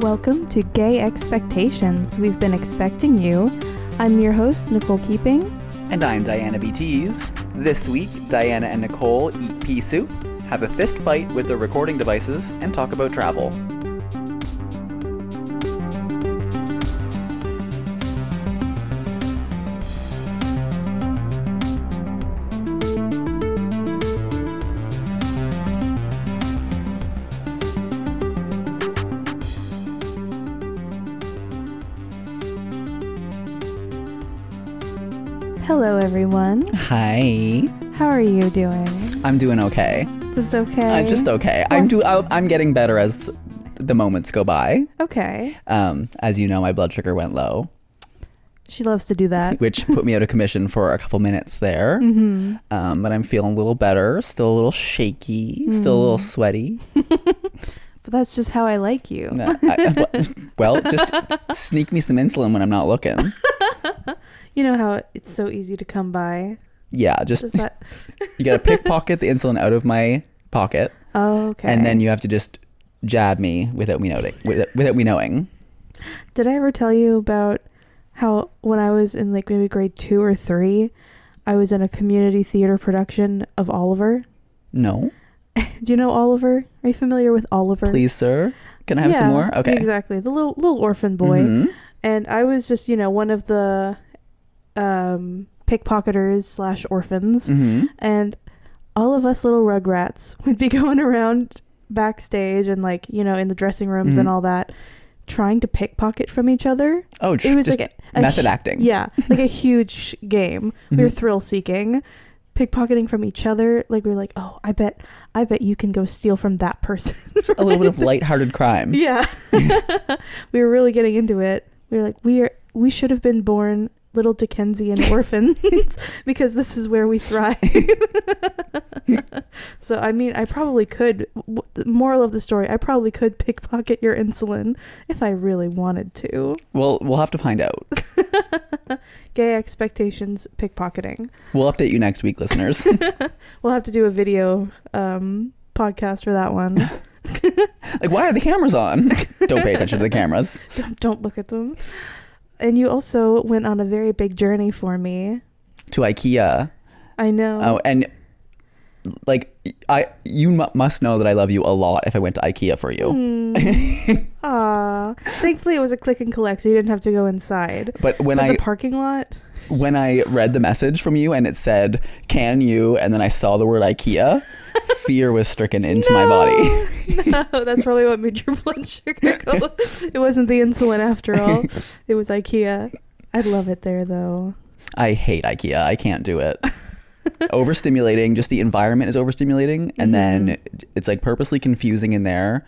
Welcome to Gay Expectations. We've been expecting you. I'm your host, Nicole Keeping. And I'm Diana BTs. This week, Diana and Nicole eat pea soup, have a fist fight with their recording devices, and talk about travel. Hi. How are you doing? I'm doing okay. Just okay? I'm just okay. I'm do I'm getting better as the moments go by. okay. Um, as you know, my blood sugar went low, She loves to do that. which put me out of commission for a couple minutes there. hmm Um, but I'm feeling a little better. Still a little shaky. Still a little sweaty. But that's just how I like you. I- well, just sneak me some insulin when I'm not looking. You know how it's so easy to come by? Yeah, just that? you gotta pickpocket the insulin out of my pocket, Oh, okay. and then you have to just jab me without me knowing. Without, without me knowing. Did I ever tell you about how when I was in like maybe grade two or three, I was in a community theater production of Oliver? No, Do you know Oliver? Are you familiar with Oliver? please, sir. Can I have some more? Okay. Exactly. The little little orphan boy. Mhm. And I was just, you know, one of the um pickpocketers slash orphans. Mhm. And all of us little rugrats would be going around backstage and like, you know, in the dressing rooms and Mhm. all that, trying to pickpocket from each other. Oh, It was like a, a method hu- acting. Yeah, like a huge game. We were Mhm. thrill seeking, pickpocketing from each other. Like we were like, oh, I bet, I bet you can go steal from that person. a little bit of lighthearted crime. yeah, we were really getting into it. We were like, we are, we should have been born little Dickensian orphans because this is where we thrive. so I mean, I probably could. w- The moral of the story: I probably could pickpocket your insulin if I really wanted to. Well, we'll have to find out. Gay expectations, pickpocketing. We'll update you next week, listeners. We'll have to do a video um, podcast for that one. like, why are the cameras on? Don't pay attention to the cameras. don't, don't look at them. And you also went on a very big journey for me. To IKEA. I know. Oh, and like I, you mu must know that I love you a lot. If I went to IKEA for you, Mm. Aw. Thankfully, it was a click and collect, so you didn't have to go inside. but when but I the parking lot. When I read the message from you and it said, "Can you?" and then I saw the word IKEA, fear was stricken into my body. no, that's probably what made your blood sugar go. it wasn't the insulin after all. It was IKEA. I love it there though. I hate IKEA. I can't do it. overstimulating. Just the environment is overstimulating, and then mm-hmm. it's like purposely confusing in there.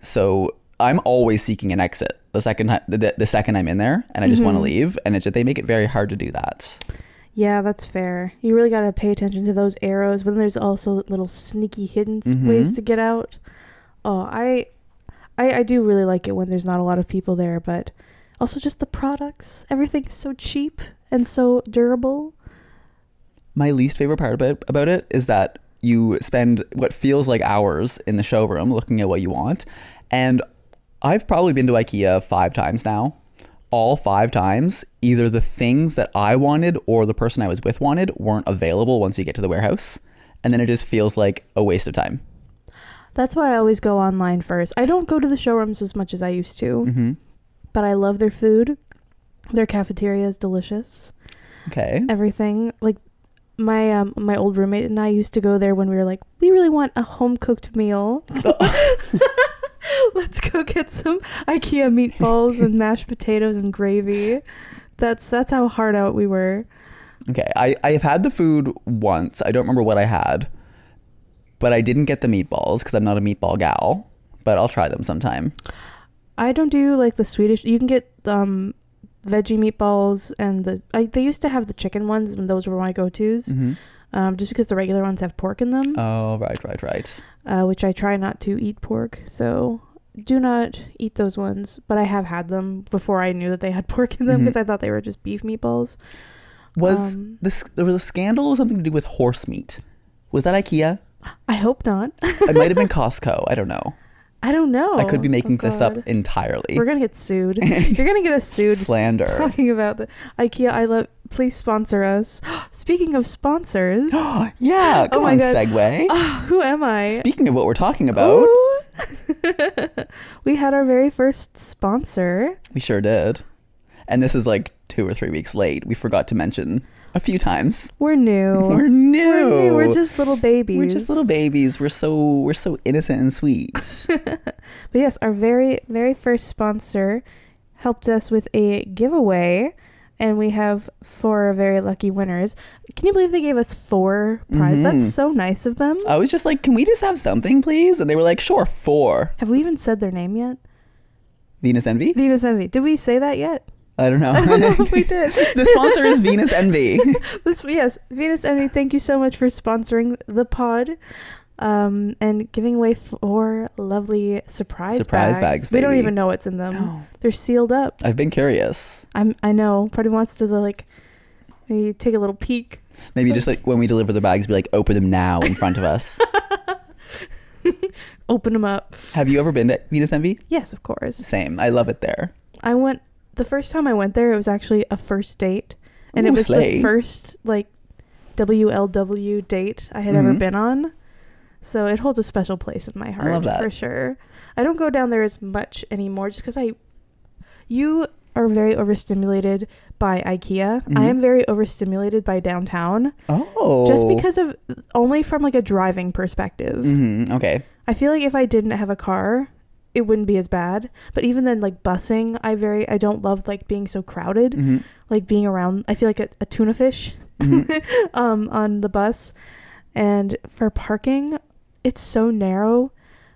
So I'm always seeking an exit the second time, the, the second I'm in there, and I just want to mm-hmm. leave. And it's they make it very hard to do that. Yeah, that's fair. You really got to pay attention to those arrows, but then there's also little sneaky hidden s- mm-hmm. ways to get out. Oh, I, I, I do really like it when there's not a lot of people there, but also just the products. Everything's so cheap and so durable. My least favorite part about about it is that you spend what feels like hours in the showroom looking at what you want, and I've probably been to IKEA five times now. All five times, either the things that I wanted or the person I was with wanted weren't available once you get to the warehouse, and then it just feels like a waste of time. That's why I always go online first. I don't go to the showrooms as much as I used to, hmm but I love their food. Their cafeteria is delicious. Okay. everything. Like my um my old roommate and I used to go there when we were like, we really want a home cooked meal. Get some IKEA meatballs and mashed potatoes and gravy. That's that's how hard out we were. Okay. I I have had the food once. I don't remember what I had, but I didn't get the meatballs because I'm not a meatball gal. But I'll try them sometime. I don't do like the Swedish. You can get um veggie meatballs and the I, they used to have the chicken ones and those were my go-tos. hmm Um, just because the regular ones have pork in them. Oh, right, right, right. uh, which I try not to eat pork. So do not eat those ones. But I have had them before I knew that they had pork in them because I thought they were just beef meatballs. Was Um, this there was a scandal or something to do with horse meat? Was that IKEA? I hope not. It might have been Costco. I don't know. I don't know. I could be Oh, making this up entirely. We're gonna get sued. You're gonna get us sued. Slander. Talking about the IKEA, I love. Please sponsor us. Speaking of sponsors, yeah, come Oh my on, God. segue. who am I? Speaking of what we're talking about, Ooh. we had our very first sponsor. we sure did. And this is like two or three weeks late. We forgot to mention a few times. We're new. We're new. We're new. We're just little babies. We're just little babies. We're so we're so innocent and sweet. But yes, our very, very first sponsor helped us with a giveaway, and we have four very lucky winners. Can you believe they gave us four prizes? Mhm. That's so nice of them. I was just like, "Can we just have something, please?" And they were like, "Sure, four. Have we even said their name yet? Venus Envy? Venus Envy. Did we say that yet? I don't know. I don't know if we did. the sponsor is Venus Envy. This yes, Venus Envy. Thank you so much for sponsoring the pod, um, and giving away four lovely surprise Surprise bags, We don't even know what's in them. No. They're sealed up. I've been curious. I'm. I know. Party wants to like maybe take a little peek. Maybe just like when we deliver the bags, be like, open them now in front of us. Open them up. Have you ever been to Venus Envy? Yes, of course. Same. I love it there. I went the first time I went there. It was actually a first date, and it was slay. the first like WLW date I had ever Mhm. been on. So it holds a special place in my heart love that. for sure. I don't go down there as much anymore just because I, you are very overstimulated by IKEA. I Mhm. am very overstimulated by downtown, Oh. just because of only from like a driving perspective. hmm Okay. I feel like if I didn't have a car, it wouldn't be as bad. But even then, like busing, I very I don't love like being so crowded. hmm Like being around, I feel like a, a tuna fish Mhm. um on the bus. And for parking, it's so narrow,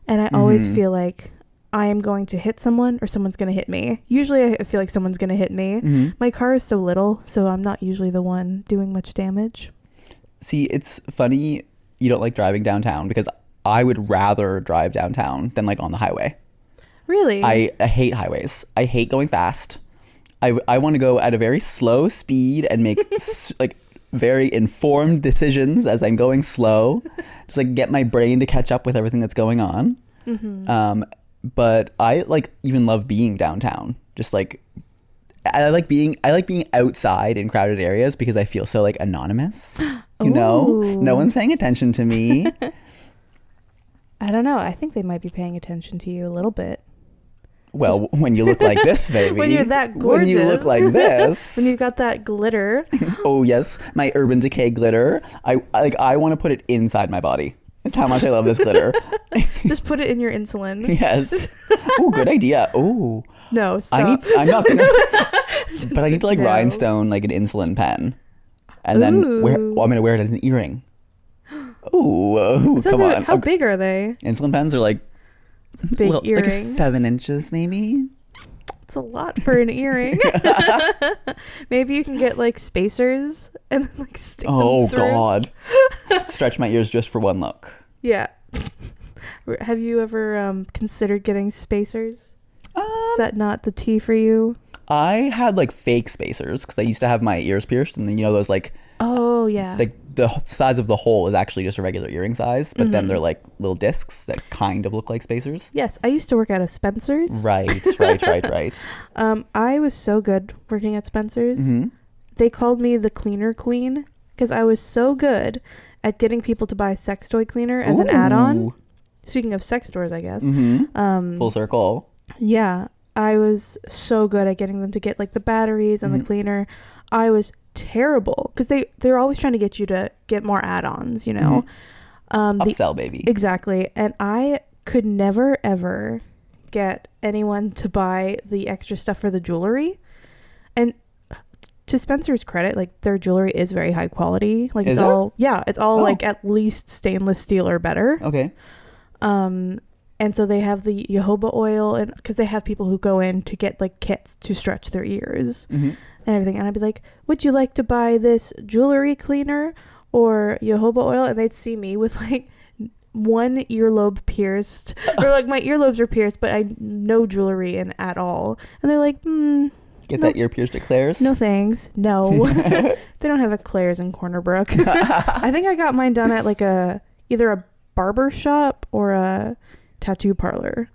and I always Mhm. feel like I am going to hit someone or someone's going to hit me. Usually, I feel like someone's going to hit me. hmm My car is so little, so I'm not usually the one doing much damage. See, it's funny you don't like driving downtown because I would rather drive downtown than like on the highway. Really? I, I hate highways. I hate going fast. I, I want to go at a very slow speed and make s- like very informed decisions as I'm going slow. Just like get my brain to catch up with everything that's going on. Mhm. Um, but I like even love being downtown. Just like I like being I like being outside in crowded areas because I feel so like anonymous. You know, no one's paying attention to me. I don't know. I think they might be paying attention to you a little bit. Well, when you look like this, baby. When you're that gorgeous. When you look like this. when you've got that glitter. oh yes, my Urban Decay glitter. I like. I want to put it inside my body. That's how much I love this glitter. Just put it in your insulin. yes. Oh, good idea. Oh, No, stop. I need. I'm not gonna. but I need to like No. rhinestone like an insulin pen, and then wear. Ooh. Well, I'm gonna wear it as an earring. Ooh, thought come on. How Okay. big are they? Insulin pens are like It's big well, earring. like a seven inches maybe. it's a lot for an earring. Maybe you can get like spacers and then like stick Oh them through. God! Stretch my ears just for one look. Yeah. Have you ever um, considered getting spacers? Um, Is that not the T for you? I had like fake spacers because I used to have my ears pierced, and then you know those like Oh yeah. like the size of the hole is actually just a regular earring size, but then Mhm. they're like little discs that kind of look like spacers. yes, I used to work at a Spencer's. Right, right, right, right. Um, I was so good working at Spencer's. hmm They called me the cleaner queen because I was so good at getting people to buy sex toy cleaner as an add-on. Speaking of sex stores, I guess. hmm Um, Full circle. Yeah, I was so good at getting them to get like the batteries and the cleaner. I was terrible because they they're always trying to get you to get more add-ons. You know, um, the Upsell, baby. exactly. And I could never ever get anyone to buy the extra stuff for the jewelry. And to Spencer's credit, like their jewelry is very high quality. Like Is it's it? all yeah, it's all Oh. like at least stainless steel or better. okay. Um, and so they have the jojoba oil, and because they have people who go in to get like kits to stretch their ears hmm and everything, and I'd be like, "Would you like to buy this jewelry cleaner or jojoba oil?" And they'd see me with like one earlobe pierced, or like my earlobes are pierced, but I no jewelry in at all, and they're like, "Hmm, Get No- that ear pierced at Claire's. no thanks, no." they don't have a Claire's in Corner Brook. I think I got mine done at like a either a barber shop or a tattoo parlor.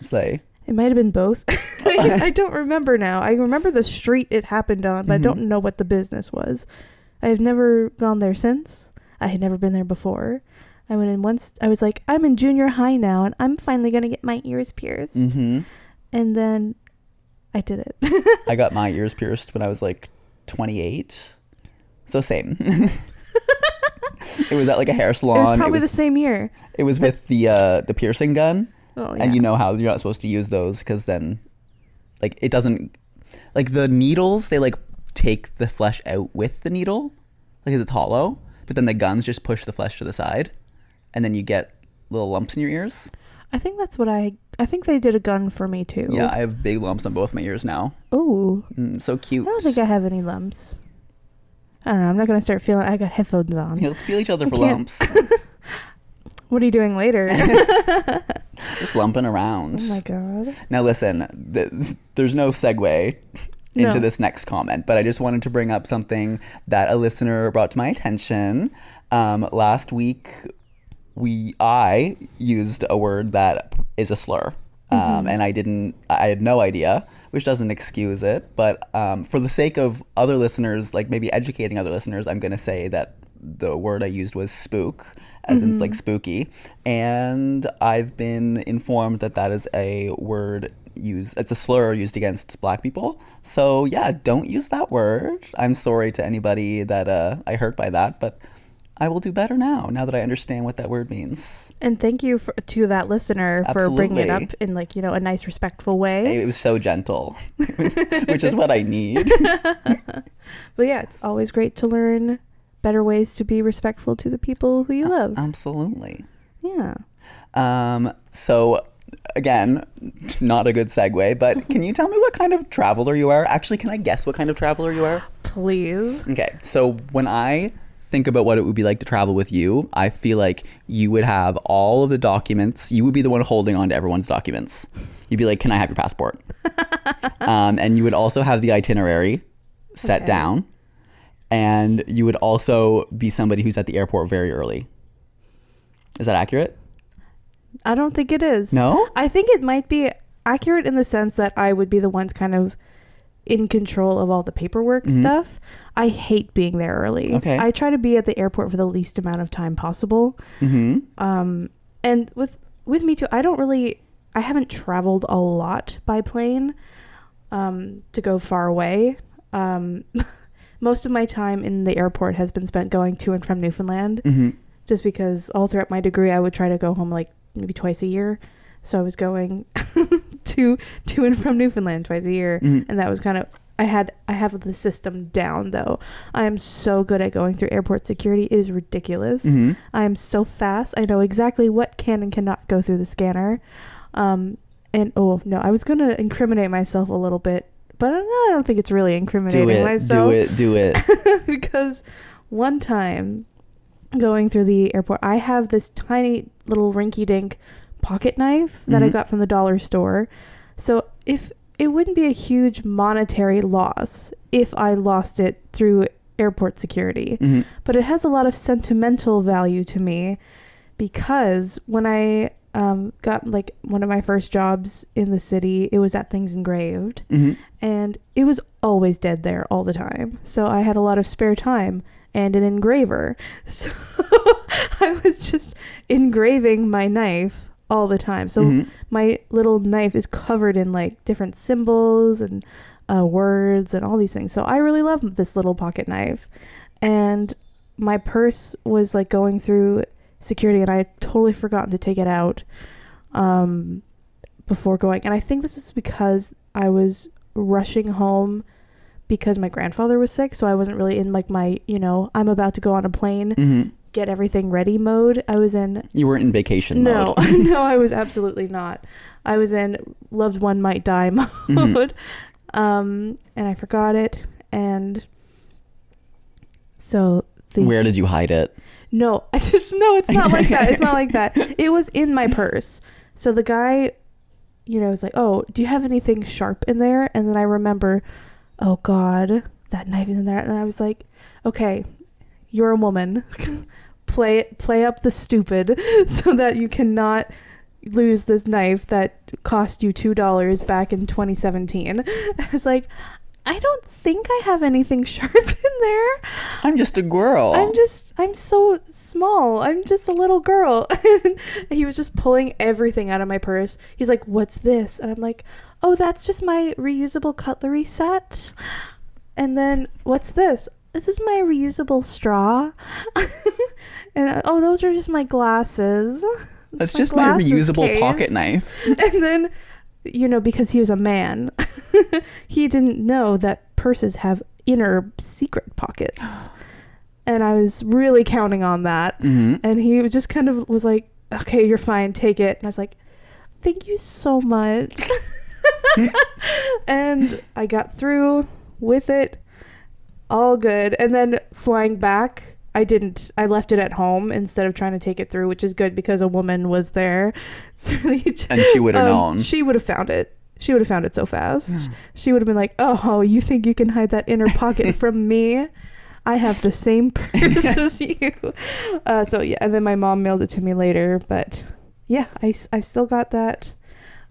Say. It might have been both. I don't remember now. I remember the street it happened on, but I Mhm. don't know what the business was. I have never gone there since. I had never been there before. I went in once. I was like, I'm in junior high now, and I'm finally gonna get my ears pierced. Mm-hmm. And then I did it. I got my ears pierced when I was like 28. So same. it was at like a hair salon. it was probably it, the same year. it was with the uh, the piercing gun, Oh, yeah. and you know how you're not supposed to use those because then, like, it doesn't like the needles. They like take the flesh out with the needle, like 'cause it's hollow. But then the guns just push the flesh to the side, and then you get little lumps in your ears. I think that's what I. I think they did a gun for me too. Yeah, I have big lumps on both my ears now. Oh, Mm, so cute. I don't think I have any lumps. I don't know. I'm not gonna start feeling. I got headphones on. Yeah, let's feel each other I for can't- lumps. What are you doing later? Just lumping around. oh my god. Now listen, th- there's no segue into No. this next comment, but I just wanted to bring up something that a listener brought to my attention. Um, last week, we I used a word that is a slur, um, and I didn't. I had no idea, which doesn't excuse it. But um, for the sake of other listeners, like maybe educating other listeners, I'm going to say that the word I used was spook, as in like spooky, and I've been informed that that is a word used. It's a slur used against black people. So yeah, don't use that word. I'm sorry to anybody that uh, I hurt by that, but I will do better now. Now that I understand what that word means. And thank you for, to that listener for bringing it up in like you know a nice, respectful way. It was so gentle, which is what I need. But yeah, it's always great to learn better ways to be respectful to the people who you love. Absolutely. yeah. Um, so again, not a good segue, but can you tell me what kind of traveler you are? Actually, can I guess what kind of traveler you are? Please. Okay, so when I think about what it would be like to travel with you, I feel like you would have all of the documents. You would be the one holding on to everyone's documents. You'd be like, "Can I have your passport?" um, and you would also have the itinerary set Okay. down, and you would also be somebody who's at the airport very early. Is that accurate? I don't think it is. No. I think it might be accurate in the sense that I would be the ones kind of in control of all the paperwork Mhm. stuff. I hate being there early. Okay. I try to be at the airport for the least amount of time possible. Mm-hmm. Um, and with with me too, I don't really. I haven't traveled a lot by plane um, to go far away. Um, most of my time in the airport has been spent going to and from Newfoundland, Mm-hmm. just because all throughout my degree I would try to go home like maybe twice a year. So I was going to to and from Newfoundland twice a year, Mhm. and that was kind of I had I have the system down though. I am so good at going through airport security. It is ridiculous. Mm-hmm. I am so fast. I know exactly what can and cannot go through the scanner. Um, and oh no, I was gonna incriminate myself a little bit, but I don't, I don't think it's really incriminating Do it. myself Do it. Do it. because one time going through the airport, I have this tiny little rinky-dink pocket knife that I Mhm. got from the dollar store. So if it wouldn't be a huge monetary loss if I lost it through airport security hmm but it has a lot of sentimental value to me because when I um, got like one of my first jobs in the city, it was at Things Engraved, hmm and it was always dead there all the time. So I had a lot of spare time and an engraver. So I was just engraving my knife all the time. So Mhm. my little knife is covered in like different symbols and uh, words and all these things. So I really love this little pocket knife. And my purse was like going through security, and I had totally forgotten to take it out um, before going. And I think this was because I was rushing home because my grandfather was sick. So I wasn't really in like my, you know, I'm about to go on a plane, hmm get everything ready mode. I was in You weren't in vacation no, mode. no, I was absolutely not. I was in loved one might die mode, Mhm. um, and I forgot it, and so the Where did you hide it? No, I just no, it's not like that. It's not like that. It was in my purse. So the guy, you know, was like, "Oh, do you have anything sharp in there?" And then I remember, oh God, that knife is in there, and I was like, "Okay, you're a woman. play play up the stupid so that you cannot lose this knife that cost you two dollars back in 2017. I was like, I don't think I have anything sharp in there. I'm just a girl. I'm just, I'm so small. I'm just a little girl. and he was just pulling everything out of my purse. He's like, What's this? And I'm like, Oh, that's just my reusable cutlery set. And then, What's this? This is my reusable straw. and oh, those are just my glasses. That's my just my reusable case. pocket knife. and then you know because he was a man. He didn't know that purses have inner secret pockets. And i was really counting on that. Hmm and he just kind of was like okay you're fine take it. And i was like thank you so much. And i got through with it. All good. And then flying back i didn't i left it at home instead of trying to take it through which is good because a woman was there for the And she would have um, known. She would have found it. She would have found it so fast. She would have been like, "Oh, you think you can hide that inner pocket from me? I have the same purse as you." Uh, so yeah, and then my mom mailed it to me later. But yeah, I I still got that.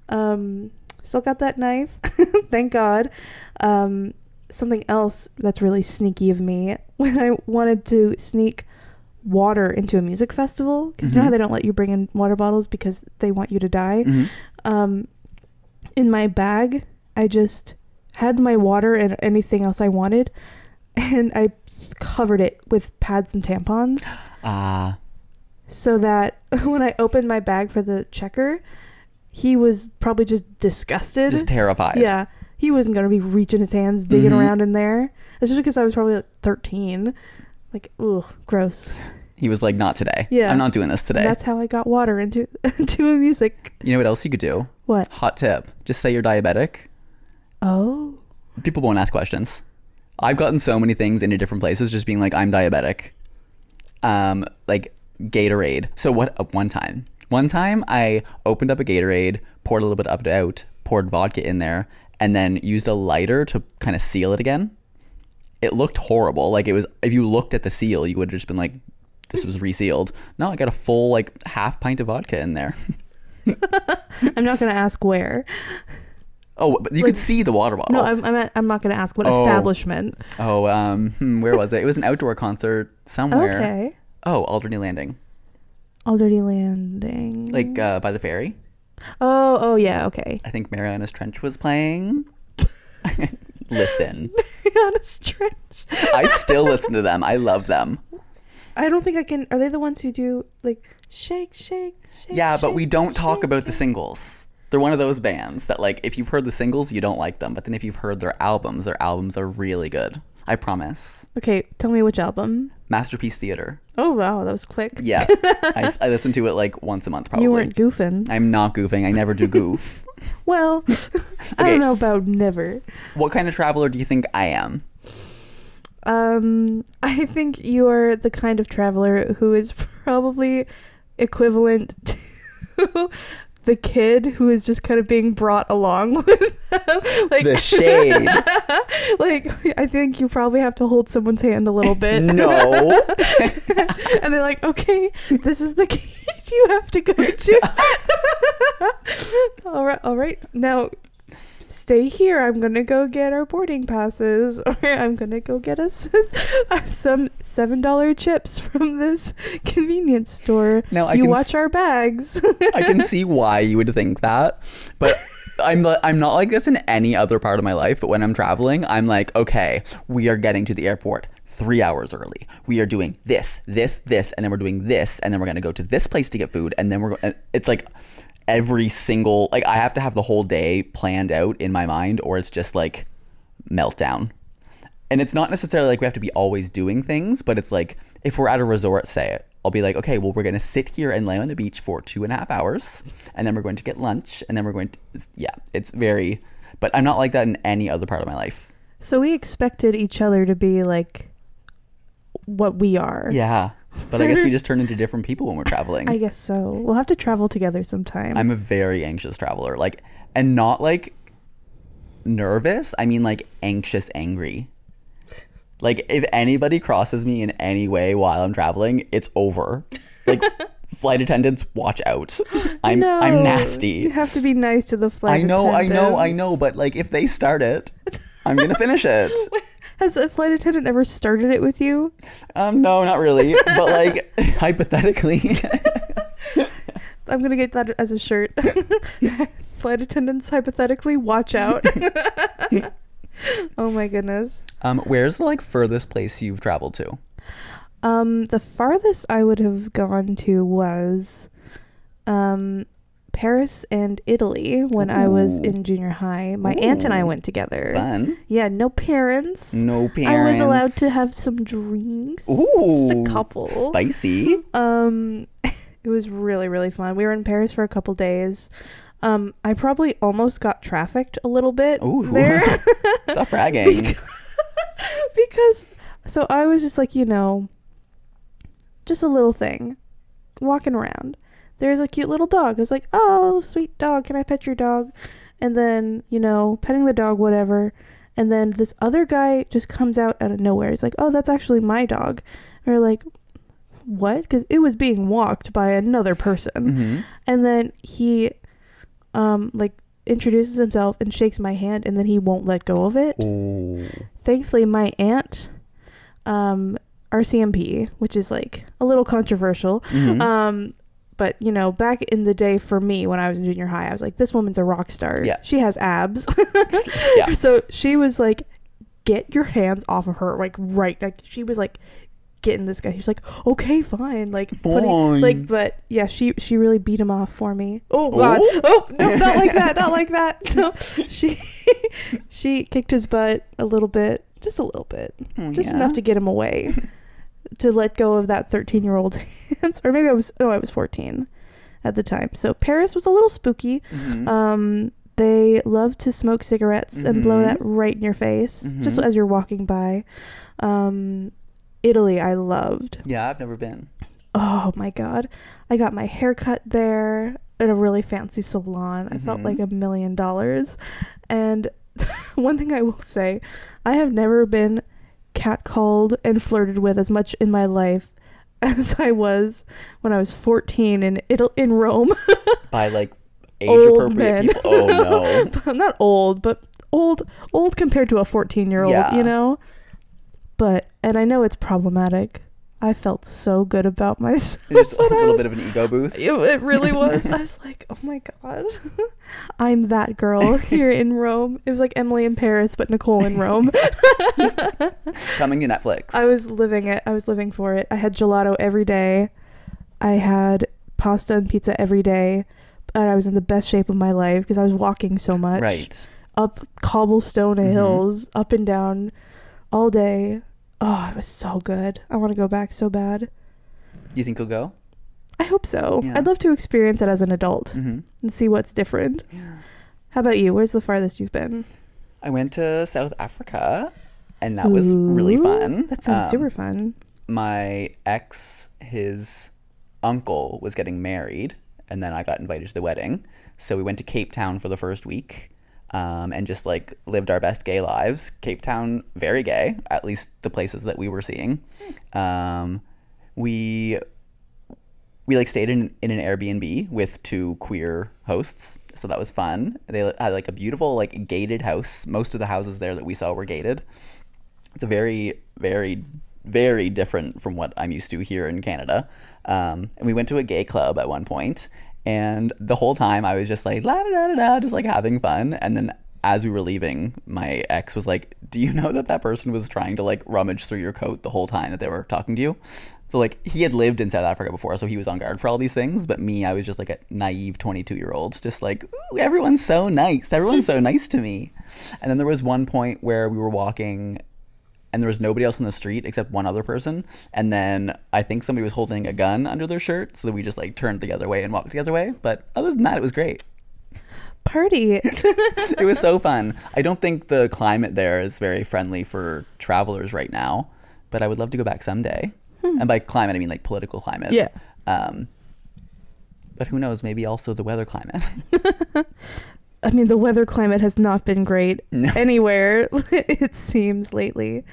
Um, still got that knife. Thank God. Um, something else that's really sneaky of me when I wanted to sneak water into a music festival because you know how Mhm. they don't let you bring in water bottles because they want you to die Mhm. um, in my bag, I just had my water and anything else I wanted, and I covered it with pads and tampons Ah, so that when I opened my bag for the checker, he was probably just disgusted. just terrified. yeah, he wasn't gonna be reaching his hands digging Mhm. around in there, especially because I was probably like 13. Like, ooh, gross. He was like, not today. Yeah. I'm not doing this And today. that's how I got water into into a music. You know what else you could do? What? Hot tip. Just say you're diabetic. Oh. People won't ask questions. I've gotten so many things into different places just being like, I'm diabetic. Um, like Gatorade. So what uh, one time? One time I opened up a Gatorade, poured a little bit of it out, poured vodka in there, and then used a lighter to kind of seal it again. It looked horrible. Like it was if you looked at the seal, you would have just been like, this was resealed. No, I got a full like half pint of vodka in there. I'm not gonna ask where. Oh, but you Like- could see the water bottle. No, I'm, I'm, I'm not going to ask what Oh. establishment. Oh, um, hmm, where was it? It was an outdoor concert somewhere. Okay. Oh, Alderney Landing, Alderney landing. like uh, by the ferry. Oh, oh yeah, okay. I think Marianas Trench was playing. listen, Marianas Trench. I still listen to them. I love them. I don't think I can. Are they the ones who do like shake, shake, shake? Yeah, but we don't talk shake, about the singles. They're one of those bands that, like, if you've heard the singles, you don't like them. But then if you've heard their albums, their albums are really good. I promise. Okay, tell me which album. Masterpiece Theater. Oh wow, that was quick. Yeah, I, I listen to it like once a month, probably. You weren't goofing. I'm not goofing. I never do goof. Well, I don't know about never. what kind of traveler do you think I am? Um, I think you are the kind of traveler who is probably equivalent to the kid who is just kind of being brought along with them. like The shade. like I think you probably have to hold someone's hand a little bit. No. and they're like, "Okay, this is the gate you have to go to." all right, all right. Now stay here. I'm gonna go get our boarding passes, or I'm gonna go get us some seven dollar chips from this convenience store. Now, I you watch s- our bags. I can see why you would think that, but I'm I'm not like this in any other part of my life. But when I'm traveling, I'm like, okay, we are getting to the airport three hours early. We are doing this, this, this, and then we're doing this, and then we're gonna go to this place to get food, and then we're go- it's like every single like I have to have the whole day planned out in my mind, or it's just like meltdown. And it's not necessarily like we have to be always doing things, but it's like if we're at a resort, say it, I'll be like, okay, well, we're going to sit here and lay on the beach for two and a half hours, and then we're going to get lunch, and then we're going to, yeah, it's very, but I'm not like that in any other part of my life. so we expected each other to be like what we are. Yeah. But I guess we just turn into different people when we're traveling. I guess so. We'll have to travel together sometime. I'm a very anxious traveler, like, and not like nervous. I mean, like anxious, angry. Like, if anybody crosses me in any way while I'm traveling, it's over. Like, flight attendants, watch out. I'm no, I'm nasty. You have to be nice to the flight. I know, I know, I know, but like if they start it, I'm gonna finish it. Has a flight attendant ever started it with you? Um, no, not really, but like hypothetically, I'm gonna get that as a shirt. flight attendants, hypothetically, watch out. oh my goodness. um, where's the like furthest place you've traveled to? Um, the farthest I would have gone to was, um, Paris and Italy when I was in junior high. My aunt and I went together. Fun. Yeah, no parents. No parents. I was allowed to have some drinks. Ooh, Just a couple. Spicy. Um, it was really really fun. We were in Paris for a couple days. Um, I probably almost got trafficked a little bit Ooh. there Stop bragging. because so I was just like you know, just a little thing, walking around. There's a cute little dog. I was like, oh sweet dog, can I pet your dog? And then you know, petting the dog, whatever. And then this other guy just comes out out of nowhere. He's like, oh, that's actually my dog. And we're like, what? Because it was being walked by another person. hmm and then he um like introduces himself and shakes my hand and then he won't let go of it Ooh. thankfully my aunt um rcmp which is like a little controversial Mhm. um but you know back in the day for me when i was in junior high i was like this woman's a rock star Yeah. she has abs yeah. so she was like get your hands off of her like right like she was like getting this guy he was like okay fine like putting Fine. like but yeah she she really beat him off for me oh, oh? god Oh? oh no not like that not like that no she she kicked his butt a little bit just a little bit Oh, just yeah. enough to get him away to let go of that 13 year old hands or maybe i was oh i was 14 at the time so paris was a little spooky Mhm. um, they love to smoke cigarettes and blow Mhm. that right in your face, just Mhm. as you're walking by. Um, Italy, I loved. yeah, I've never been. Oh my god, I got my hair cut there at a really fancy salon. I felt like a million dollars. And one thing I will say, I have never been catcalled and flirted with as much in my life as I was when I was 14 in Ital- in Rome. By like age Old appropriate men. people. Oh no. not old, but old old compared to a 14 year old, Yeah. you know? But and I know it's problematic. I felt so good about myself. It's just a little was- bit of an ego boost. It, it really was. I was like, oh my god, I'm that girl here in Rome. It was like Emily in Paris, but Nicole in Rome. Coming to Netflix. I was living it. I was living for it. I had gelato every day. I had pasta and pizza every day. And I was in the best shape of my life because I was walking so much. right. Up cobblestone Mhm. hills, up and down all day. Oh, it was so good. I want to go back so bad. You think you'll go? I hope so. Yeah. I'd love to experience it as an adult Mm-hmm. and see what's different. Yeah. How about you? Where's the farthest you've been? I went to South Africa, and that was really fun. That sounds Um, super fun. My ex, his uncle was getting married, and then I got invited to the wedding. So we went to Cape Town for the first week. Um, and just like lived our best gay lives. Cape Town, very gay, at least the places that we were seeing. Um, we we like stayed in in an Airbnb with two queer hosts, so that was fun. They had like a beautiful like gated house. Most of the houses there that we saw were gated. It's a very very very different from what I'm used to here in Canada. Um, and we went to a gay club at one point, and the whole time I was just like la da da da da, just like having fun. And then as we were leaving, my ex was like, "Do you know that that person was trying to like rummage through your coat the whole time that they were talking to you?" So like he had lived in South Africa before, so he was on guard for all these things. But me, I was just like a naive 22 year old, just like Ooh, everyone's so nice, everyone's so nice to me. And then there was one point where we were walking, and there was nobody else on the street except one other person. And then I think somebody was holding a gun under their shirt, so we just like turned the other way and walked the other way. But other than that, it was great. Party. It was so fun. I don't think the climate there is very friendly for travelers right now, but I would love to go back someday. And by climate, I mean like political climate. Yeah. Um, but who knows? Maybe also the weather climate. I mean, the weather climate has not been great anywhere, it seems, lately.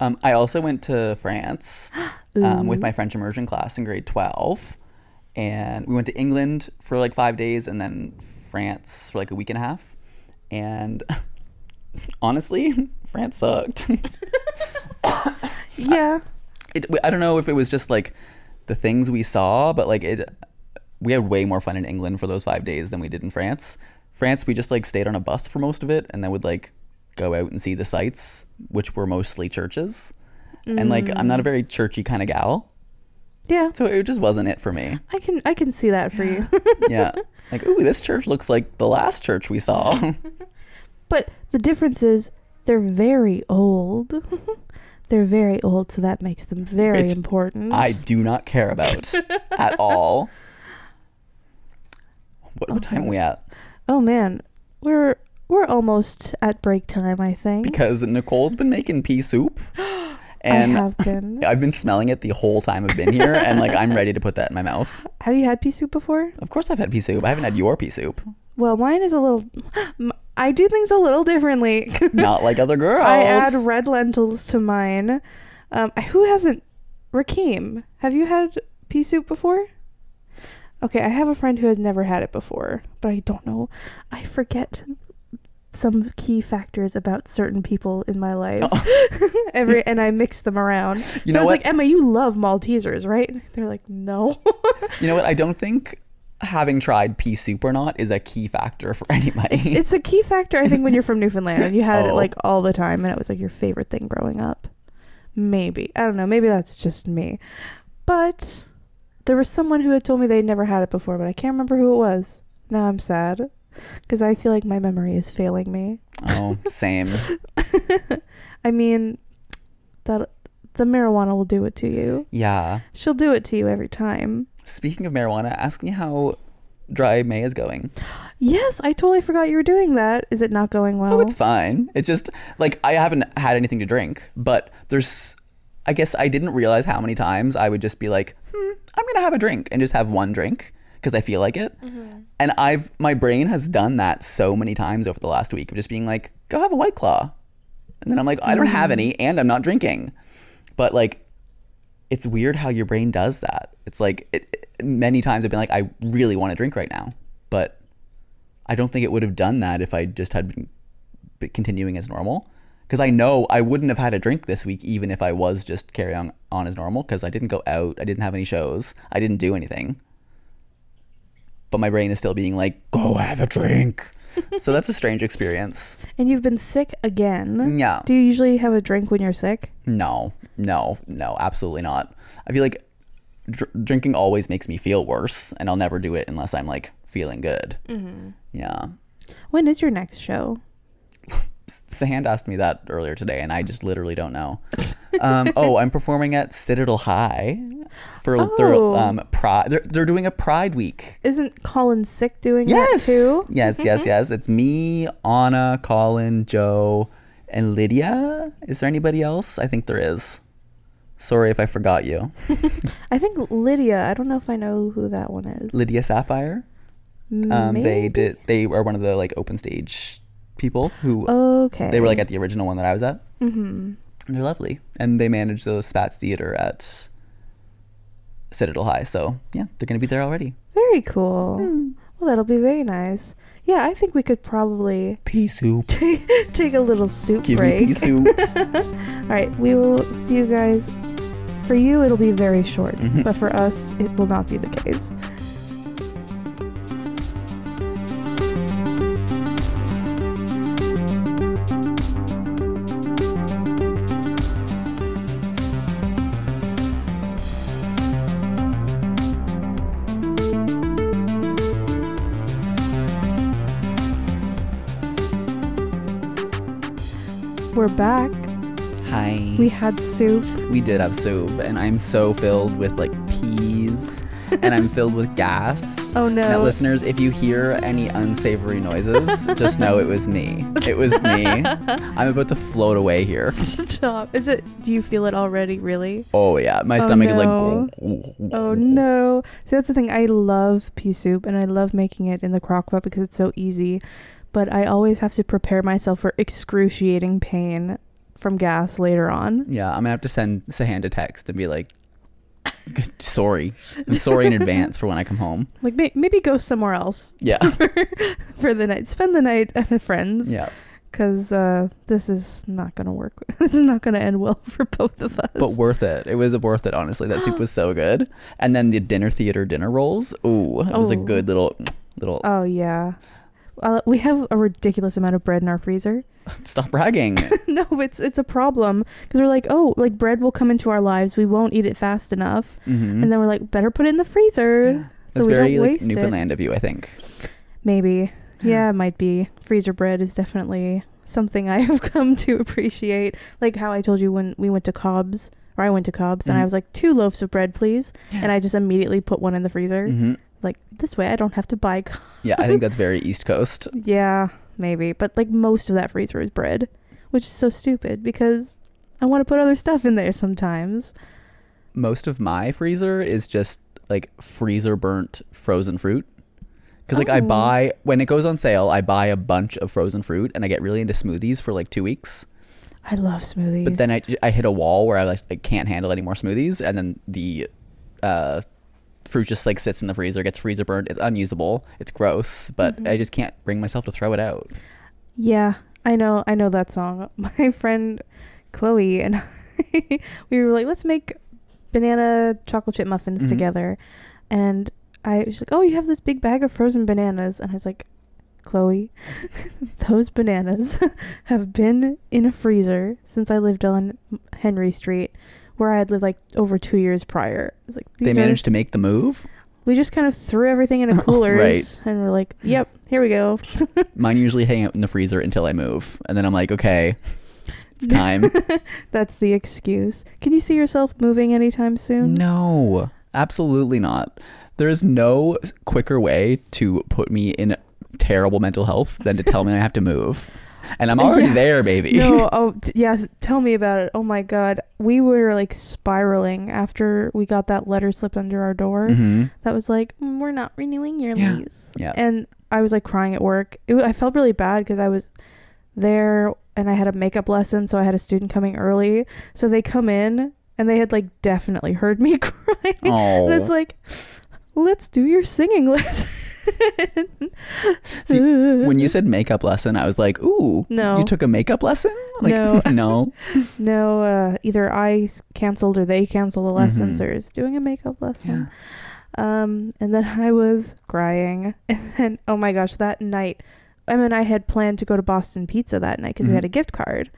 Um, I also went to France um, with my French immersion class in grade 12. and we went to England for like five days, and then France for like a week and a half. And honestly, France sucked. Yeah. it, I don't know if it was just like the things we saw, but like it, we had way more fun in England for those five days than we did in France. France, we just like stayed on a bus for most of it, and then would like go out and see the sites, which were mostly churches. And like, I'm not a mm. very churchy kind of gal, Yeah. so it just wasn't it for me. I can I can see that for you. Yeah, like, ooh, this church looks like the last church we saw. but the difference is they're very old. they're very old, so that makes them very Which important. I do not care about at all. What, what time are we at? Oh man, we're we're almost at break time, I think. Because Nicole's been making pea soup. And I have been. I've been smelling it the whole time I've been here, and like I'm ready to put that in my mouth. Have you had pea soup before? Of course, I've had pea soup. I haven't had your pea soup. Well, mine is a little. I do things a little differently. Not like other girls. I add red lentils to mine. Um, who hasn't? Rakeem, have you had pea soup before? Okay, I have a friend who has never had it before, but I don't know. I forget some key factors about certain people in my life. Oh. Every and I mix them around. You so know I was what? like, Emma, you love Maltesers, right? They're like, no. You know what? I don't think having tried pea soup or not is a key factor for anybody. it's a key factor, I think, when you're from Newfoundland and you had it Oh. like all the time and it was like your favorite thing growing up. Maybe. I don't know. Maybe that's just me. But there was someone who had told me they'd never had it before, but I can't remember who it was. Now I'm sad because I feel like my memory is failing me. oh, same. I mean, that the marijuana will do it to you. Yeah. She'll do it to you every time. Speaking of marijuana, ask me how dry May is going. Yes, I totally forgot you were doing that. Is it not going well? Oh, it's fine. It's just like I haven't had anything to drink, but there's, I guess I didn't realize how many times I would just be like, hmm, I'm gonna have a drink and just have one drink because I feel like it. And I've my brain has done that so many times over the last week of just being like, go have a white claw, and then I'm like, I don't have any, and I'm not drinking. But like, it's weird how your brain does that. It's like it, it- many times I've been like, I really want to drink right now, but I don't think it would have done that if I just had been continuing as normal. Because I know I wouldn't have had a drink this week even if I was just carrying on, as normal. Because I didn't go out, I didn't have any shows, I didn't do anything. But my brain is still being like, go have a drink. so that's a strange experience. And you've been sick again. Yeah. Do you usually have a drink when you're sick? No, no, no, absolutely not. I feel like dr- drinking always makes me feel worse, and I'll never do it unless I'm like feeling good. Mm-hmm. Yeah. When is your next show? Sahand asked me that earlier today, and I just literally don't know. Um, oh, I'm performing at Citadel High for their Oh. um, pride. They're, they're doing a Pride Week. Isn't Colin sick doing Yes, that too? yes, yes, yes. It's me, Anna, Colin, Joe, and Lydia. Is there anybody else? I think there is. Sorry if I forgot you. I think Lydia. I don't know if I know who that one is. Lydia Sapphire. Um, they did. They are one of the like open stage people who Okay. they were like at the original one that I was at. Mm-hmm. They're lovely, and they manage the Spatz Theater at Citadel High. So yeah, they're gonna be there already. Very cool. Hmm. Well, that'll be very nice. Yeah, I think we could probably Pea soup. take take a little soup Give break. me pea soup. All right, we will see you guys. For you, it'll be very short, Mhm. but for us, it will not be the case. Back. Hi. We had soup. We did have soup, and I'm so filled with like peas, and I'm filled with gas. Oh no. Now, no. listeners, if you hear any unsavory noises, just know it was me. It was me. I'm about to float away here. Stop. Is it? Do you feel it already? Really? Oh yeah, my Oh, stomach no. is like. Oh no. See, that's the thing. I love pea soup and I love making it in the crock pot because it's so easy. But I always have to prepare myself for excruciating pain from gas later on. Yeah, I'm gonna have to send Sahand a text and be like, sorry. I'm sorry in advance for when I come home. Like may- maybe go somewhere else Yeah. for, for the night. Spend the night at a friend's. Yeah. Because uh, this is not gonna work. this is not gonna end well for both of us. But worth it. It was worth it, honestly. That soup was so good. And then the dinner theater dinner rolls. Ooh, it was a Oh. good little little oh yeah. Uh, we have a ridiculous amount of bread in our freezer. stop bragging. no, it's it's a problem because we're like, oh, like bread will come into our lives. We won't eat it fast enough, hmm and then we're like, better put it in the freezer so That's we very don't like waste it. Newfoundland of you, I think. Maybe. Yeah, it might be. Freezer bread is definitely something I have come to appreciate. Like how I told you when we went to Cobb's, or I went to Cobb's, and I Mhm. was like, two loaves of bread, please. And I just immediately put one in the freezer. hmm Like, this way I don't have to buy. Co- Yeah, I think that's very East Coast. yeah, maybe. But like most of that freezer is bread, which is so stupid because I want to put other stuff in there sometimes. Most of my freezer is just like freezer burnt frozen fruit. Because like I Oh. buy when it goes on sale, I buy a bunch of frozen fruit and I get really into smoothies for like two weeks. I love smoothies. But then I, I hit a wall where I like I can't handle any more smoothies, and then the uh, fruit just like sits in the freezer, gets freezer burned. It's unusable. It's gross, but Mhm. I just can't bring myself to throw it out. Yeah, I know. I know that song. My friend Chloe and I, we were like, let's make banana chocolate chip muffins Mhm. together. And I was like, oh, you have this big bag of frozen bananas. And I was like, Chloe, those bananas have been in a freezer since I lived on Henry Street, where I had lived like over two years prior. It's like They these are- managed to make the move. We just kind of threw everything into coolers, Right. and we're like, "Yep, here we go." Mine usually hang out in the freezer until I move, and then I'm like, okay, it's time. That's the excuse. Can you see yourself moving anytime soon? no, absolutely not. There's no quicker way to put me in terrible mental health than to tell me I have to move, and I'm already Yeah. there, baby. No, oh t- yeah, tell me about it. Oh my god. We were like spiraling after we got that letter slipped under our door. hmm That was like, "Mm, we're not renewing your Yeah. lease. Yeah. And I was like crying at work. It, I felt really bad because I was there and I had a makeup lesson, so I had a student coming early. So they come in and they had like definitely heard me crying. Oh, And it's like, let's do your singing lesson. See, when you said makeup lesson, I was like, ooh, No. you took a makeup lesson? Like, No. no. no, uh, either I canceled or they canceled the lessons Mhm. or is doing a makeup lesson. Um, and then I was crying. And then, oh my gosh, that night, Emma and I had planned to go to Boston Pizza that night because we had a gift card.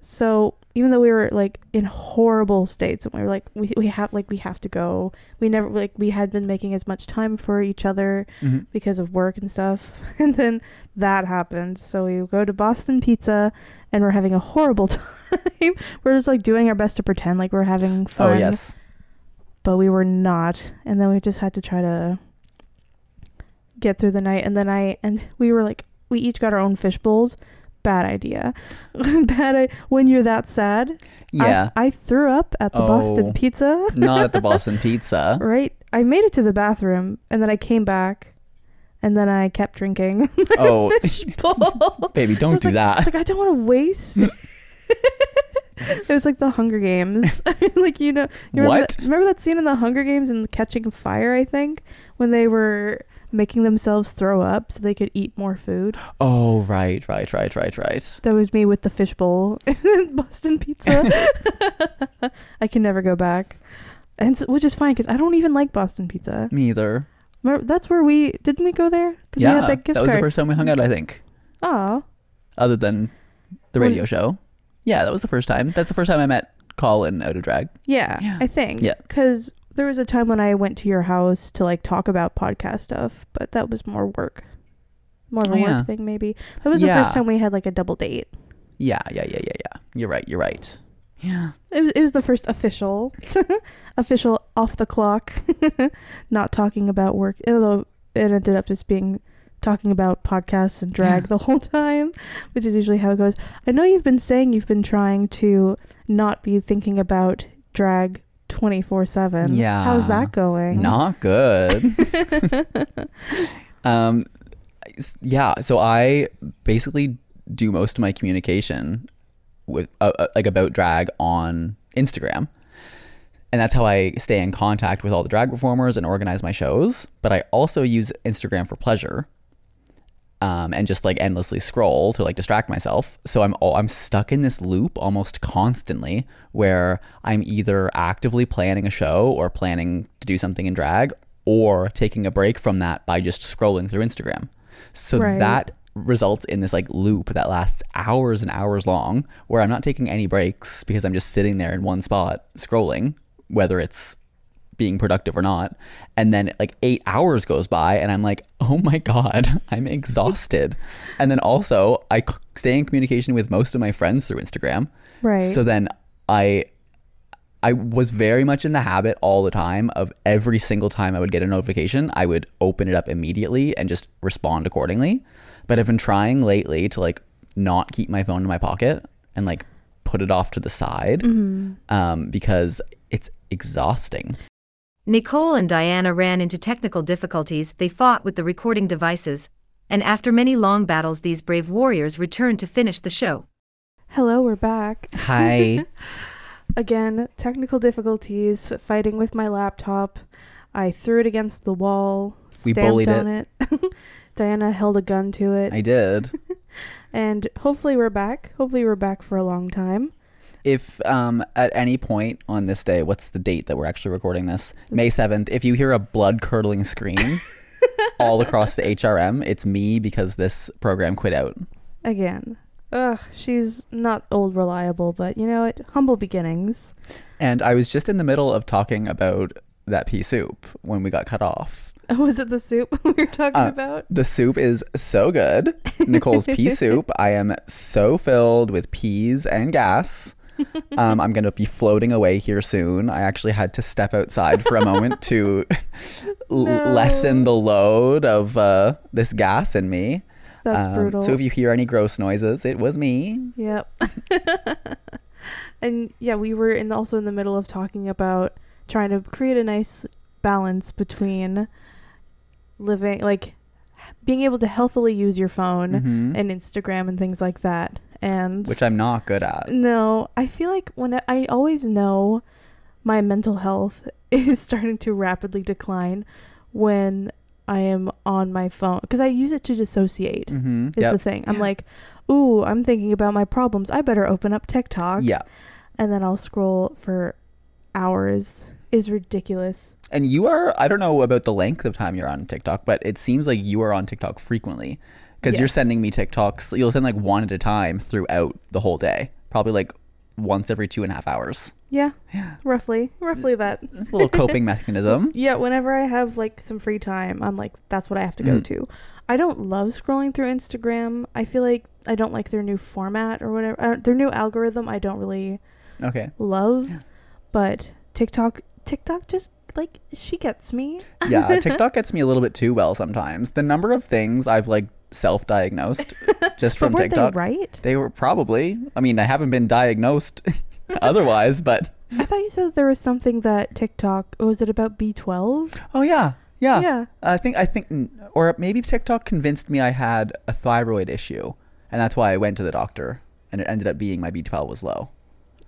So even though we were like in horrible states, and we were like, we, we have like we have to go. We never like we had been making as much time for each other Mhm. because of work and stuff. And then that happened. So we go to Boston Pizza and we're having a horrible time. we're just like doing our best to pretend like we're having fun. Oh, yes. But we were not. And then we just had to try to get through the night. And then I, and we were like, we each got our own fish bowls. Bad idea. Bad. I- when you're that sad. Yeah. I, I threw up at the Oh. Boston Pizza. Not at the Boston Pizza. Right. I made it to the bathroom and then I came back and then I kept drinking. Oh, baby, I don't do I was that. like, I don't want to waste. it was like the Hunger Games. like you know, you remember What? That, remember that scene in the Hunger Games and Catching Fire? I think when they were making themselves throw up so they could eat more food. Oh, right, right, right, right, right. That was me with the fishbowl and Boston pizza. I can never go back, and s- which is fine because I don't even like Boston pizza. Me either. Remember, that's where we didn't we go there? Yeah, had that gift was card. the first time we hung out, I think. Oh, Other than the When- radio show. Yeah, that was the first time. That's the first time I met Colin out of drag. yeah, Yeah. I think. Yeah. Because there was a time when I went to your house to like talk about podcast stuff, but that was more work, more of a Oh, yeah. work thing maybe. That was the first time we had like a double date. Yeah, yeah, yeah, yeah, yeah. You're right, you're right. Yeah. It was it was the first official, official off the clock, not talking about work. Although it ended up just being talking about podcasts and drag Yeah. the whole time, which is usually how it goes. I know you've been saying you've been trying to not be thinking about drag twenty four seven. Yeah. how's that going? Not good. um yeah, so I basically do most of my communication with uh, uh, like about drag on Instagram. and that's how I stay in contact with all the drag performers and organize my shows. But I also use Instagram for pleasure, um, and just like endlessly scroll to like distract myself. So I'm all, I'm stuck in this loop almost constantly, where I'm either actively planning a show or planning to do something in drag, or taking a break from that by just scrolling through Instagram. So Right. that results in this like loop that lasts hours and hours long where I'm not taking any breaks because I'm just sitting there in one spot scrolling, whether it's being productive or not. And then like eight hours goes by and I'm like, oh my God, I'm exhausted. and then also, I stay in communication with most of my friends through Instagram. Right. So then I. I was very much in the habit all the time of every single time I would get a notification, I would open it up immediately and just respond accordingly. But I've been trying lately to like not keep my phone in my pocket and like put it off to the side um, because it's exhausting. Nicole and Diana ran into technical difficulties. They fought with the recording devices, and after many long battles, these brave warriors returned to finish the show. Hello, we're back. Hi. Again, technical difficulties, fighting with my laptop. I threw it against the wall, We stamped bullied on it. Diana held a gun to it. I did. and hopefully we're back. Hopefully we're back for a long time. If um, at any point on this day, what's the date that we're actually recording this? May 7th. If you hear a blood curdling scream all across the HRM, it's me because this program quit out. Again. Ugh, she's not old reliable, but you know what? Humble beginnings. And I was just in the middle of talking about that pea soup when we got cut off. Was it the soup we were talking Uh, about? The soup is so good. Nicole's pea soup. I am so filled with peas and gas. Um, I'm going to be floating away here soon. I actually had to step outside for a moment to l- lessen the load of uh, this gas in me. That's Um, brutal. So if you hear any gross noises, it was me. Yep. and yeah, we were in also in the middle of talking about trying to create a nice balance between living like being able to healthily use your phone Mhm. and Instagram and things like that. And Which I'm not good at. no, I feel like when I, I always know my mental health is starting to rapidly decline when I am on my phone because I use it to dissociate. Mm-hmm. Is the thing. I'm like, ooh, I'm thinking about my problems. I better open up TikTok. Yeah. And then I'll scroll for hours. Is ridiculous. And you are, I don't know about the length of time you're on TikTok, but it seems like you are on TikTok frequently because you're sending me TikToks. You'll send like one at a time throughout the whole day, probably like once every two and a half hours. Yeah. Yeah. roughly. Roughly that. It's a little coping mechanism. Yeah, whenever I have like some free time, I'm like, that's what I have to go Mm. to. I don't love scrolling through Instagram. I feel like I don't like their new format or whatever. Uh, their new algorithm, I don't really Okay. love. But TikTok, TikTok just like, she gets me. Yeah, TikTok gets me a little bit too well sometimes. The number of things I've like self diagnosed just from TikTok. they right? They were probably, I mean, I haven't been diagnosed otherwise, but I thought you said there was something that TikTok was it about B twelve? oh, yeah. Yeah. Yeah. I think I think or maybe TikTok convinced me I had a thyroid issue and that's why I went to the doctor and it ended up being my B12 was low.